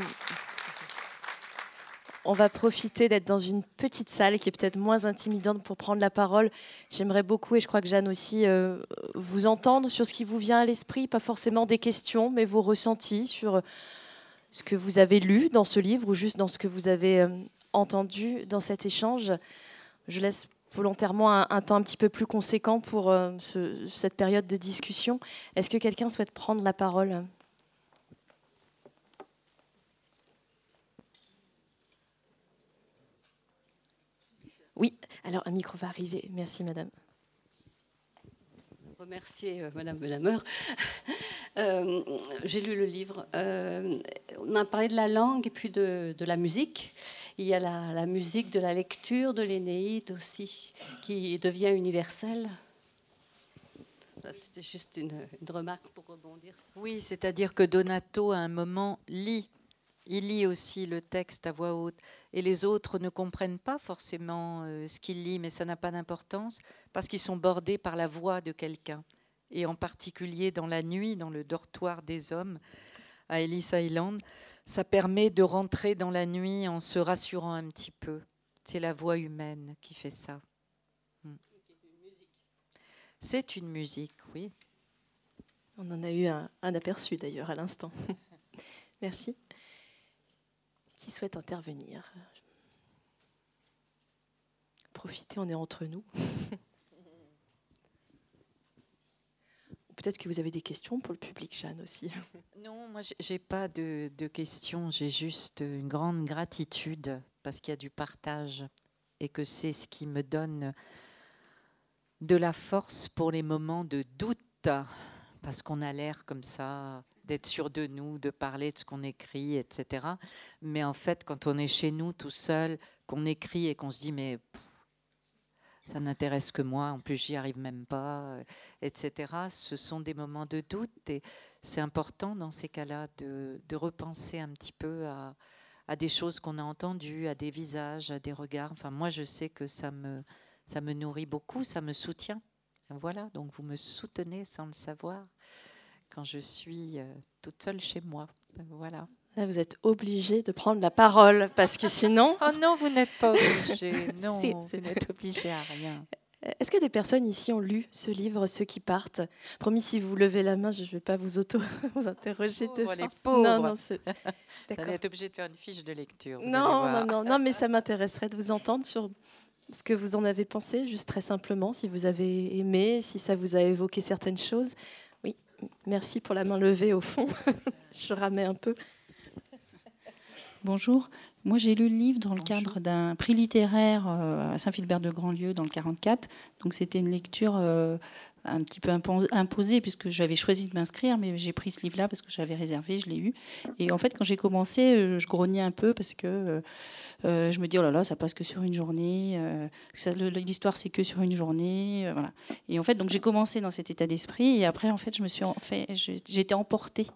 va profiter d'être dans une petite salle qui est peut-être moins intimidante pour prendre la parole. J'aimerais beaucoup, et je crois que Jeanne aussi, euh, vous entendre sur ce qui vous vient à l'esprit, pas forcément des questions, mais vos ressentis sur ce que vous avez lu dans ce livre ou juste dans ce que vous avez euh, entendu dans cet échange. Je laisse volontairement un, temps un petit peu plus conséquent pour euh, cette période de discussion. Est-ce que quelqu'un souhaite prendre la parole? Oui, alors un micro va arriver. Merci, madame.
Remercier euh, Madame Benhammer. Euh, J'ai lu le livre. Euh, on a parlé de la langue et puis de, la musique. Il y a la, musique de la lecture de l'Énéide aussi, qui devient universelle. C'était juste une, une, remarque pour rebondir.
Oui, c'est-à-dire que Donato, à un moment, lit il lit aussi le texte à voix haute et les autres ne comprennent pas forcément euh, ce qu'il lit, mais ça n'a pas d'importance parce qu'ils sont bordés par la voix de quelqu'un. Et en particulier dans la nuit, dans le dortoir des hommes à Ellis Island, ça permet de rentrer dans la nuit en se rassurant un petit peu. C'est la voix humaine qui fait ça. Hmm. C'est une musique, oui.
On en a eu un aperçu d'ailleurs à l'instant. Merci qui souhaite intervenir Profitez, on est entre nous. Peut-être que vous avez des questions pour le public, Jeanne, aussi.
Non, moi, j'ai pas de, de questions. J'ai juste une grande gratitude parce qu'il y a du partage et que c'est ce qui me donne de la force pour les moments de doute parce qu'on a l'air comme ça d'être sûr de nous, de parler de ce qu'on écrit, etc. Mais en fait, quand on est chez nous tout seul, qu'on écrit et qu'on se dit mais ça n'intéresse que moi, en plus j'y arrive même pas, euh, etc. Ce sont des moments de doute et c'est important dans ces cas-là de, repenser un petit peu à, à des choses qu'on a entendues, à des visages, à des regards. Enfin, moi, je sais que ça me, ça me nourrit beaucoup, ça me soutient. Voilà, donc vous me soutenez sans le savoir quand je suis euh, toute seule chez moi. Voilà.
vous êtes obligé de prendre la parole parce que sinon.
oh non, vous n'êtes pas obligé. Non, vous n'êtes obligé à rien.
Est-ce que des personnes ici ont lu ce livre, ceux qui partent? Promis, si vous levez la main, je ne vais pas vous auto vous interroger
de les pauvres. Non, non, c'est... Vous êtes obligé de faire une fiche de lecture.
Non, non, non, non, mais ça m'intéresserait de vous entendre sur ce que vous en avez pensé, juste très simplement, si vous avez aimé, si ça vous a évoqué certaines choses. Merci pour la main levée au fond. Je ramais un peu.
Bonjour. Moi, j'ai lu le livre dans le cadre d'un prix littéraire euh, à Saint-Philbert de Grandlieu dans le 44. Donc, c'était une lecture euh, un petit peu imposée puisque j'avais choisi de m'inscrire, mais j'ai pris ce livre-là parce que j'avais réservé, je l'ai eu. Et en fait, quand j'ai commencé, euh, je grognais un peu parce que euh, je me dis, oh là là, ça passe que sur une journée. Euh, l'histoire, c'est que sur une journée. Euh, voilà. Et en fait, donc j'ai commencé dans cet état d'esprit. Et après, en fait, je suis en fait, été emportée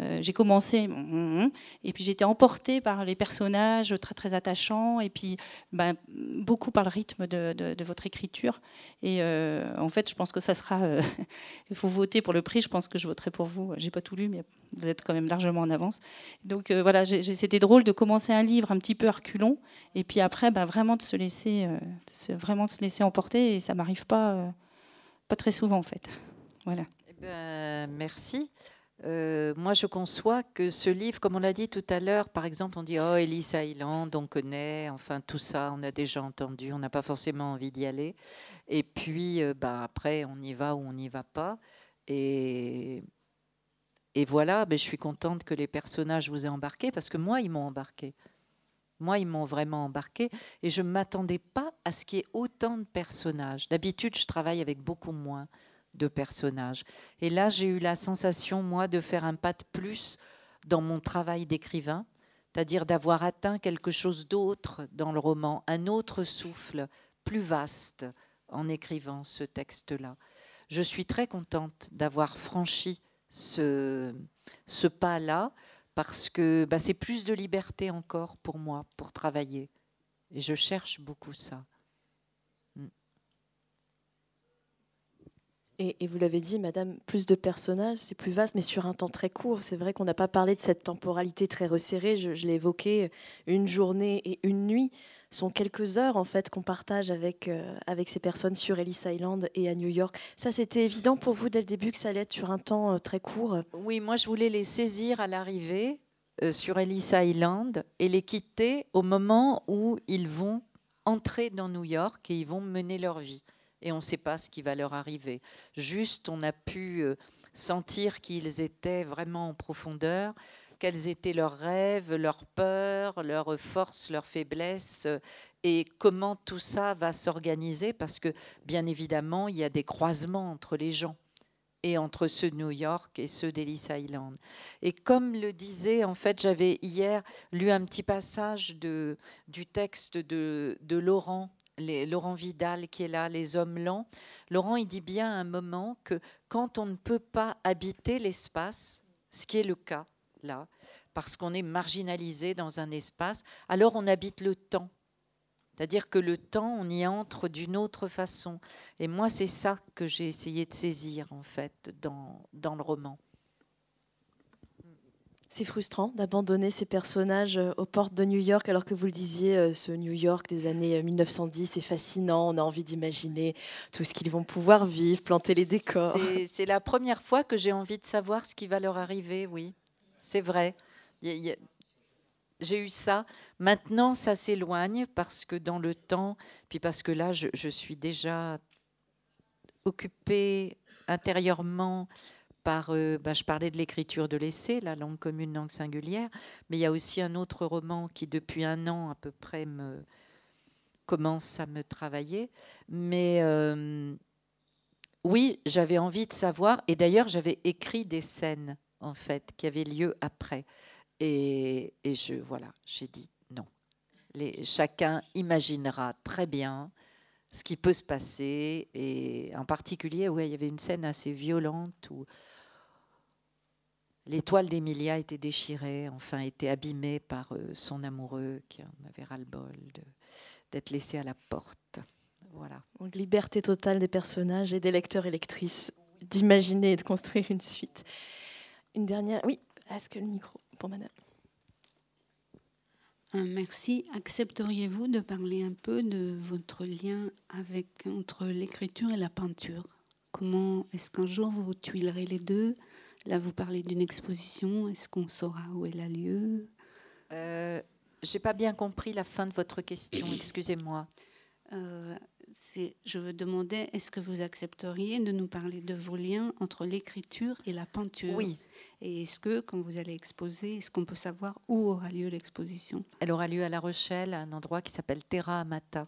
euh, j'ai commencé, hum, hum, hum, et puis j'étais emportée par les personnages très très attachants, et puis ben, beaucoup par le rythme de, de, votre écriture. Et euh, en fait, je pense que ça sera. Euh, il faut voter pour le prix. Je pense que je voterai pour vous. J'ai pas tout lu, mais vous êtes quand même largement en avance. Donc voilà, c'était drôle de commencer un livre un petit peu reculon, et puis après, ben, vraiment de se laisser, vraiment de se laisser emporter. Et ça m'arrive pas, pas très souvent en fait. Voilà.
Eh ben, merci. Euh, moi, je conçois que ce livre, comme on l'a dit tout à l'heure, par exemple, on dit Oh, Ellis Island, on connaît, enfin tout ça, on a déjà entendu, on n'a pas forcément envie d'y aller. Et puis, euh, bah, après, on y va ou on n'y va pas. Et, voilà, ben, je suis contente que les personnages vous aient embarqué parce que moi, ils m'ont embarqué. Moi, ils m'ont vraiment embarqué et je ne m'attendais pas à ce qu'il y ait autant de personnages. D'habitude, je travaille avec beaucoup moins de personnages. Et là, j'ai eu la sensation, moi, de faire un pas de plus dans mon travail d'écrivain, c'est-à-dire d'avoir atteint quelque chose d'autre dans le roman, un autre souffle plus vaste en écrivant ce texte-là. Je suis très contente d'avoir franchi ce, ce pas-là parce que bah, c'est plus de liberté encore pour moi pour travailler. Et je cherche beaucoup ça.
Et, vous l'avez dit, Madame, plus de personnages, c'est plus vaste, mais sur un temps très court. C'est vrai qu'on n'a pas parlé de cette temporalité très resserrée. Je, l'ai évoqué, une journée et une nuit sont quelques heures en fait qu'on partage avec, euh, avec ces personnes sur Ellis Island et à New York. Ça, c'était évident pour vous dès le début que ça allait être sur un temps euh, très court
Oui, moi je voulais les saisir à l'arrivée euh, sur Ellis Island et les quitter au moment où ils vont entrer dans New York et ils vont mener leur vie et on ne sait pas ce qui va leur arriver. Juste, on a pu euh, sentir qu'ils étaient vraiment en profondeur, quels étaient leurs rêves, leurs peurs, leurs forces, leurs faiblesses, euh, et comment tout ça va s'organiser, parce que bien évidemment, il y a des croisements entre les gens et entre ceux de New York et ceux d'Ellis Island. Et comme le disait, en fait, j'avais hier lu un petit passage du texte de Laurent Laurent Vidal qui est là, les hommes lents. Laurent, il dit bien à un moment que quand on ne peut pas habiter l'espace, ce qui est le cas là, parce qu'on est marginalisé dans un espace, alors on habite le temps. C'est-à-dire que le temps, on y entre d'une autre façon. Et moi, c'est ça que j'ai essayé de saisir, en fait, dans, dans le roman.
C'est frustrant d'abandonner ces personnages euh, aux portes de New York, alors que vous le disiez, euh, ce New York des années 1910 euh, est fascinant. On a envie d'imaginer tout ce qu'ils vont pouvoir vivre, planter les décors.
C'est la première fois que j'ai envie de savoir ce qui va leur arriver, oui. C'est vrai. J'ai eu ça. Maintenant, ça s'éloigne parce que dans le temps, puis parce que là, je, je suis déjà occupée intérieurement euh, bah, je parlais de l'écriture de l'essai, la langue commune, langue singulière, mais il y a aussi un autre roman qui, depuis un an à peu près, me commence à me travailler. Mais euh, oui, j'avais envie de savoir, et d'ailleurs, j'avais écrit des scènes, en fait, qui avaient lieu après. Et, je, voilà, j'ai dit non. Chacun imaginera très bien ce qui peut se passer. Et en particulier, ouais, il y avait une scène assez violente où L'étoile d'Emilia était déchirée, enfin était abîmée par euh, son amoureux qui en avait ras-le-bol d'être laissé à la porte. Voilà.
Donc, liberté totale des personnages et des lecteurs et lectrices d'imaginer et de construire une suite. Une dernière. Oui, est-ce que le micro pour madame?
Euh, Merci. Accepteriez-vous de parler un peu de votre lien avec, entre l'écriture et la peinture? Comment est-ce qu'un jour vous tuilerez les deux? Là, vous parlez d'une exposition. Est-ce qu'on saura où elle a lieu?
Euh, J'ai pas bien compris la fin de votre question. Excusez-moi.
Euh, je veux demander, est-ce que vous accepteriez de nous parler de vos liens entre l'écriture et la peinture?
Oui.
Et est-ce que, quand vous allez exposer, est-ce qu'on peut savoir où aura lieu l'exposition?
Elle aura lieu à La Rochelle, à un endroit qui s'appelle Terra Amata.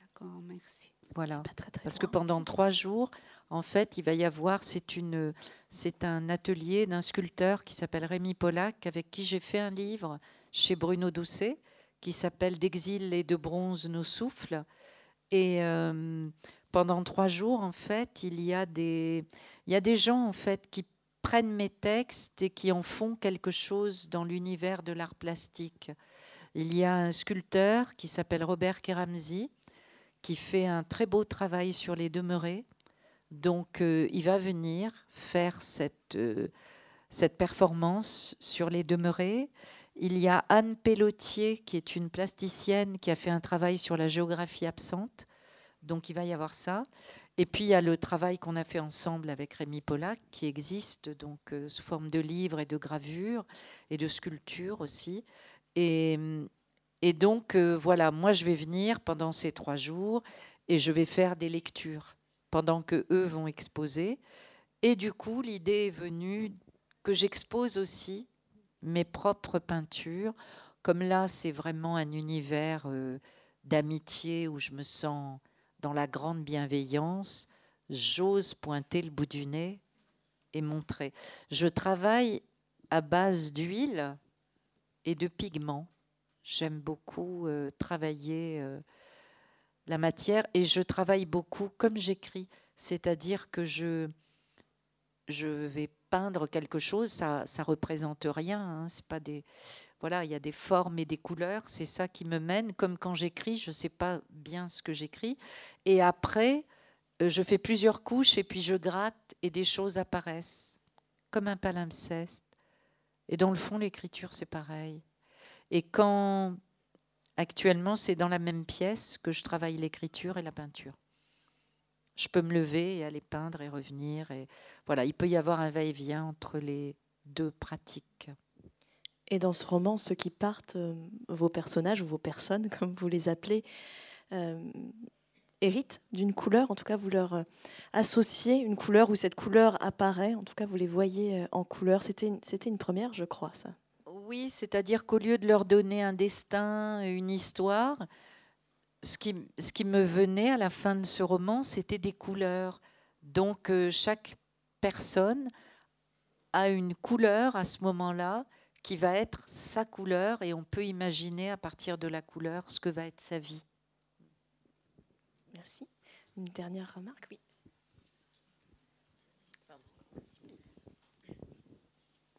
D'accord, merci.
Voilà. Parce que pendant trois jours, en fait, il va y avoir, c'est une, c'est un atelier d'un sculpteur qui s'appelle Rémi Pollack, avec qui j'ai fait un livre chez Bruno Doucet, qui s'appelle D'exil et de bronze nos souffles. Et euh, pendant trois jours, en fait, il y a des, il y a des gens en fait qui prennent mes textes et qui en font quelque chose dans l'univers de l'art plastique. Il y a un sculpteur qui s'appelle Robert Keramzi, qui fait un très beau travail sur les demeurés donc, euh, il va venir faire cette, euh, cette performance sur les demeurés. Il y a Anne Pelletier, qui est une plasticienne qui a fait un travail sur la géographie absente. Donc il va y avoir ça. Et puis il y a le travail qu'on a fait ensemble avec Rémi Pollack, qui existe donc euh, sous forme de livres et de gravures et de sculptures aussi. Et, et donc euh, voilà, moi je vais venir pendant ces trois jours et je vais faire des lectures pendant que eux vont exposer. Et du coup, l'idée est venue que j'expose aussi mes propres peintures. Comme là, c'est vraiment un univers euh, d'amitié où je me sens dans la grande bienveillance, j'ose pointer le bout du nez et montrer. Je travaille à base d'huile et de pigments. J'aime beaucoup euh, travailler euh, la matière et je travaille beaucoup comme j'écris, c'est-à-dire que je je vais peindre quelque chose, ça ça représente rien, hein, c'est pas des voilà, il y a des formes et des couleurs, c'est ça qui me mène. Comme quand j'écris, je ne sais pas bien ce que j'écris. Et après, euh, je fais plusieurs couches et puis je gratte et des choses apparaissent, comme un palimpseste. Et dans le fond, l'écriture, c'est pareil. Et quand actuellement, c'est dans la même pièce que je travaille l'écriture et la peinture. Je peux me lever et aller peindre et revenir. Et voilà, il peut y avoir un va-et-vient entre les deux pratiques.
Et dans ce roman, ceux qui partent, euh, vos personnages ou vos personnes, comme vous les appelez, euh, héritent d'une couleur. En tout cas, vous leur euh, associez une couleur où cette couleur apparaît. En tout cas, vous les voyez en couleur. C'était une, une première, je crois, ça.
Oui, c'est-à-dire qu'au lieu de leur donner un destin, une histoire, ce qui, me venait à la fin de ce roman, c'était des couleurs. Donc, chaque personne a une couleur à ce moment-là qui va être sa couleur et on peut imaginer à partir de la couleur ce que va être sa vie.
Merci. Une dernière remarque, oui.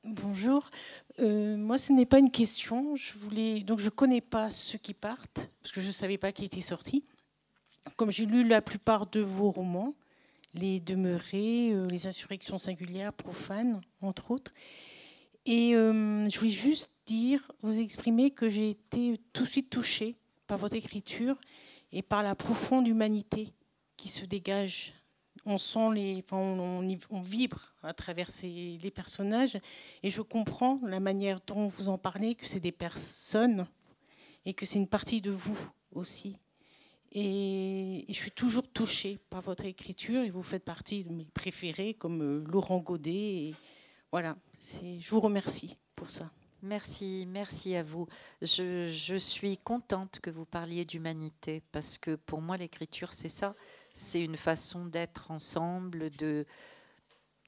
Bonjour. Euh, moi, ce n'est pas une question. Je voulais donc je connais pas ceux qui partent parce que je ne savais pas qui était sorti. Comme j'ai lu la plupart de vos romans, les demeurés, euh, les insurrections singulières, profanes, entre autres, et euh, je voulais juste dire, vous exprimer que j'ai été tout de suite touchée par votre écriture et par la profonde humanité qui se dégage. On sent les, enfin, on, vibre à travers ces, les personnages et je comprends la manière dont vous en parlez, que c'est des personnes et que c'est une partie de vous aussi. Et, je suis toujours touchée par votre écriture et vous faites partie de mes préférés comme euh, Laurent Godet. Et, voilà, je vous remercie pour ça.
Merci, merci à vous. Je, suis contente que vous parliez d'humanité parce que pour moi, l'écriture, c'est ça. C'est une façon d'être ensemble, de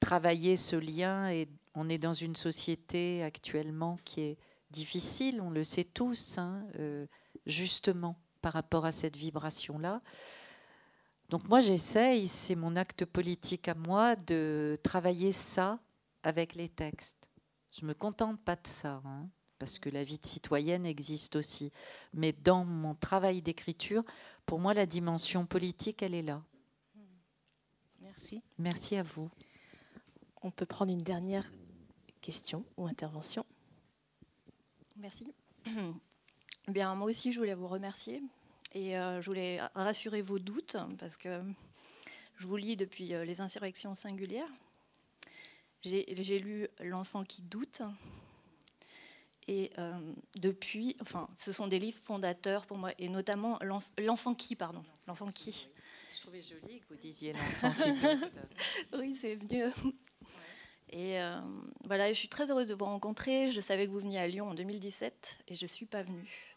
travailler ce lien. Et on est dans une société actuellement qui est difficile, on le sait tous, hein, euh, justement par rapport à cette vibration-là. Donc moi, j'essaye, c'est mon acte politique à moi, de travailler ça avec les textes. Je me contente pas de ça, hein, parce que la vie de citoyenne existe aussi. Mais dans mon travail d'écriture, pour moi, la dimension politique, elle est là.
Merci.
Merci à vous.
On peut prendre une dernière question ou intervention.
Merci. Bien, moi aussi, je voulais vous remercier et euh, je voulais rassurer vos doutes parce que je vous lis depuis euh, les insurrections singulières j'ai lu L'enfant qui doute. Et euh, depuis, enfin, ce sont des livres fondateurs pour moi, et notamment L'enfant qui, pardon. L'enfant qui.
Je trouvais joli que vous disiez L'enfant qui
oui, c'est mieux. Et euh, voilà, je suis très heureuse de vous rencontrer. Je savais que vous veniez à Lyon en 2017 et je ne suis pas venue.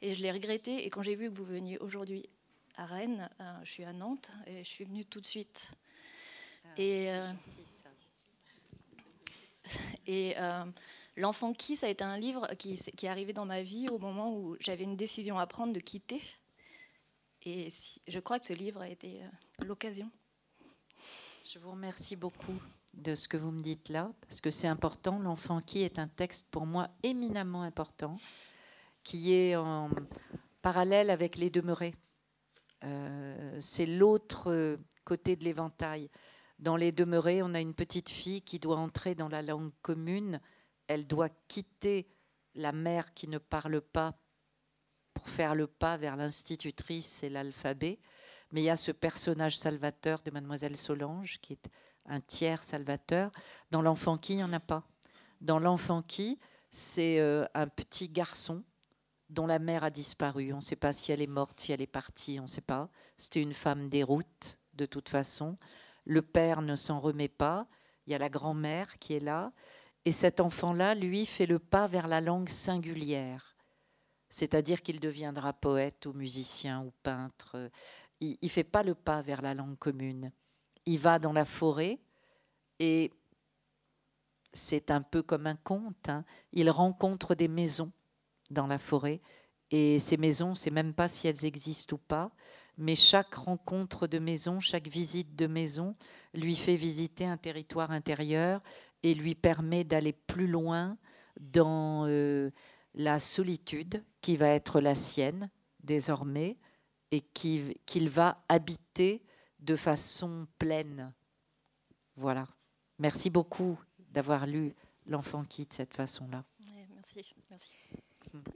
Et je l'ai regretté. Et quand j'ai vu que vous veniez aujourd'hui à Rennes, euh, je suis à Nantes et je suis venue tout de suite.
Ah, et
et euh, L'enfant qui, ça a été un livre qui, qui, est arrivé dans ma vie au moment où j'avais une décision à prendre de quitter. Et je crois que ce livre a été euh, l'occasion.
Je vous remercie beaucoup de ce que vous me dites là, parce que c'est important. L'enfant qui est un texte pour moi éminemment important, qui est en parallèle avec les demeurés. Euh, c'est l'autre côté de l'éventail. Dans les demeurés, on a une petite fille qui doit entrer dans la langue commune. Elle doit quitter la mère qui ne parle pas pour faire le pas vers l'institutrice et l'alphabet. Mais il y a ce personnage salvateur de Mademoiselle Solange, qui est un tiers salvateur. Dans l'enfant qui, il n'y en a pas. Dans l'enfant qui, c'est euh, un petit garçon dont la mère a disparu. On ne sait pas si elle est morte, si elle est partie, on ne sait pas. C'était une femme des routes, de toute façon. Le père ne s'en remet pas. Il y a la grand-mère qui est là. Et cet enfant-là, lui, fait le pas vers la langue singulière. C'est-à-dire qu'il deviendra poète ou musicien ou peintre. Il ne fait pas le pas vers la langue commune. Il va dans la forêt et c'est un peu comme un conte. Hein. Il rencontre des maisons dans la forêt. Et ces maisons, sait même pas si elles existent ou pas, mais chaque rencontre de maison, chaque visite de maison lui fait visiter un territoire intérieur et lui permet d'aller plus loin dans euh, la solitude qui va être la sienne désormais et qu'il va habiter de façon pleine. Voilà. Merci beaucoup d'avoir lu L'enfant qui de cette façon-là.
merci. merci.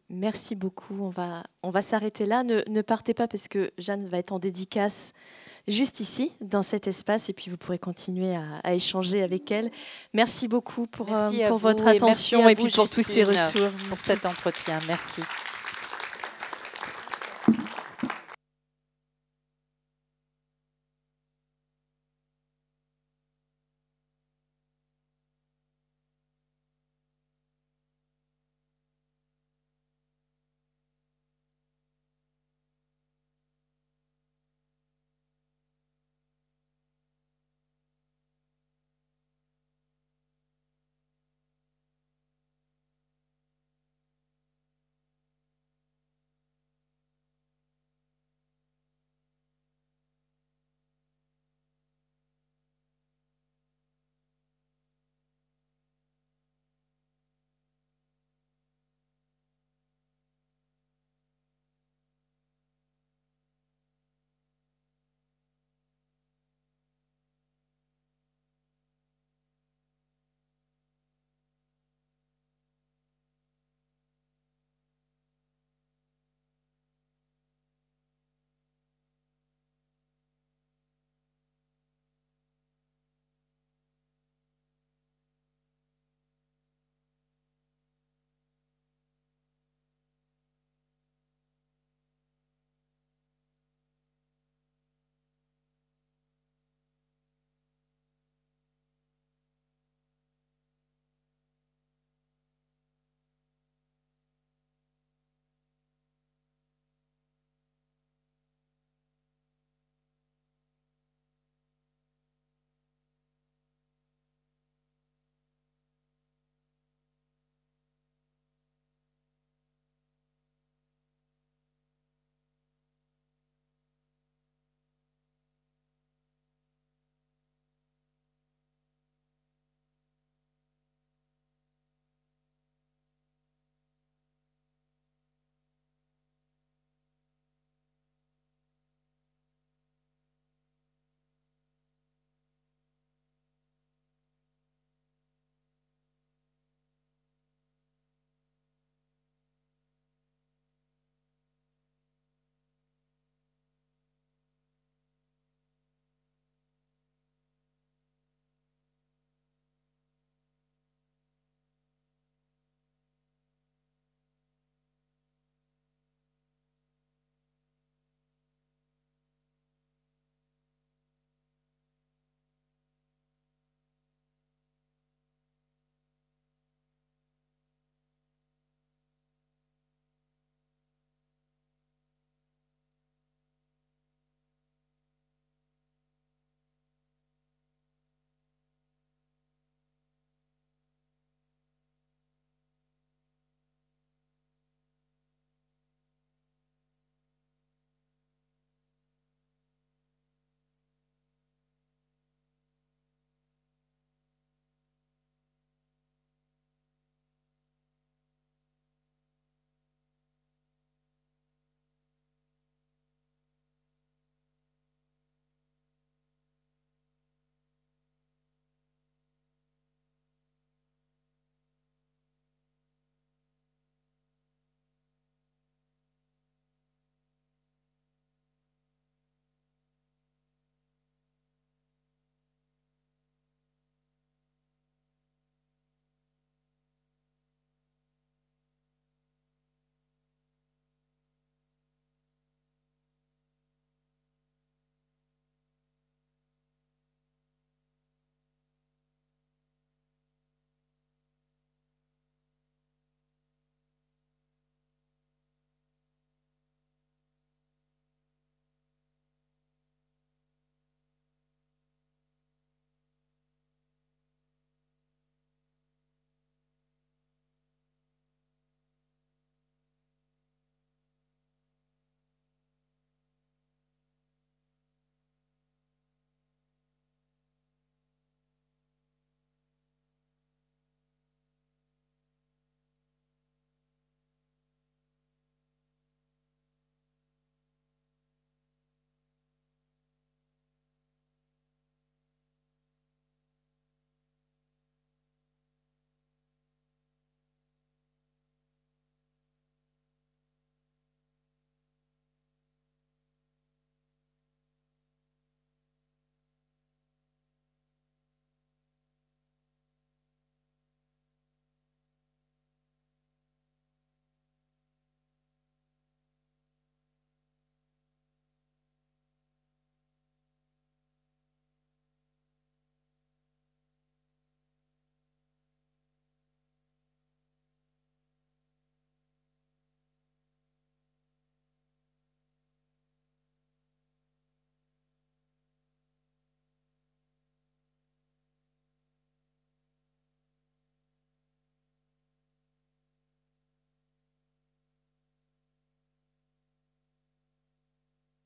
Merci beaucoup. On va, on va s'arrêter là. Ne, partez pas parce que Jeanne va être en dédicace juste ici, dans cet espace, et puis vous pourrez continuer à, échanger avec elle. Merci beaucoup pour, euh, pour votre attention et, puis pour tous ces retours.
Pour cet entretien. Merci.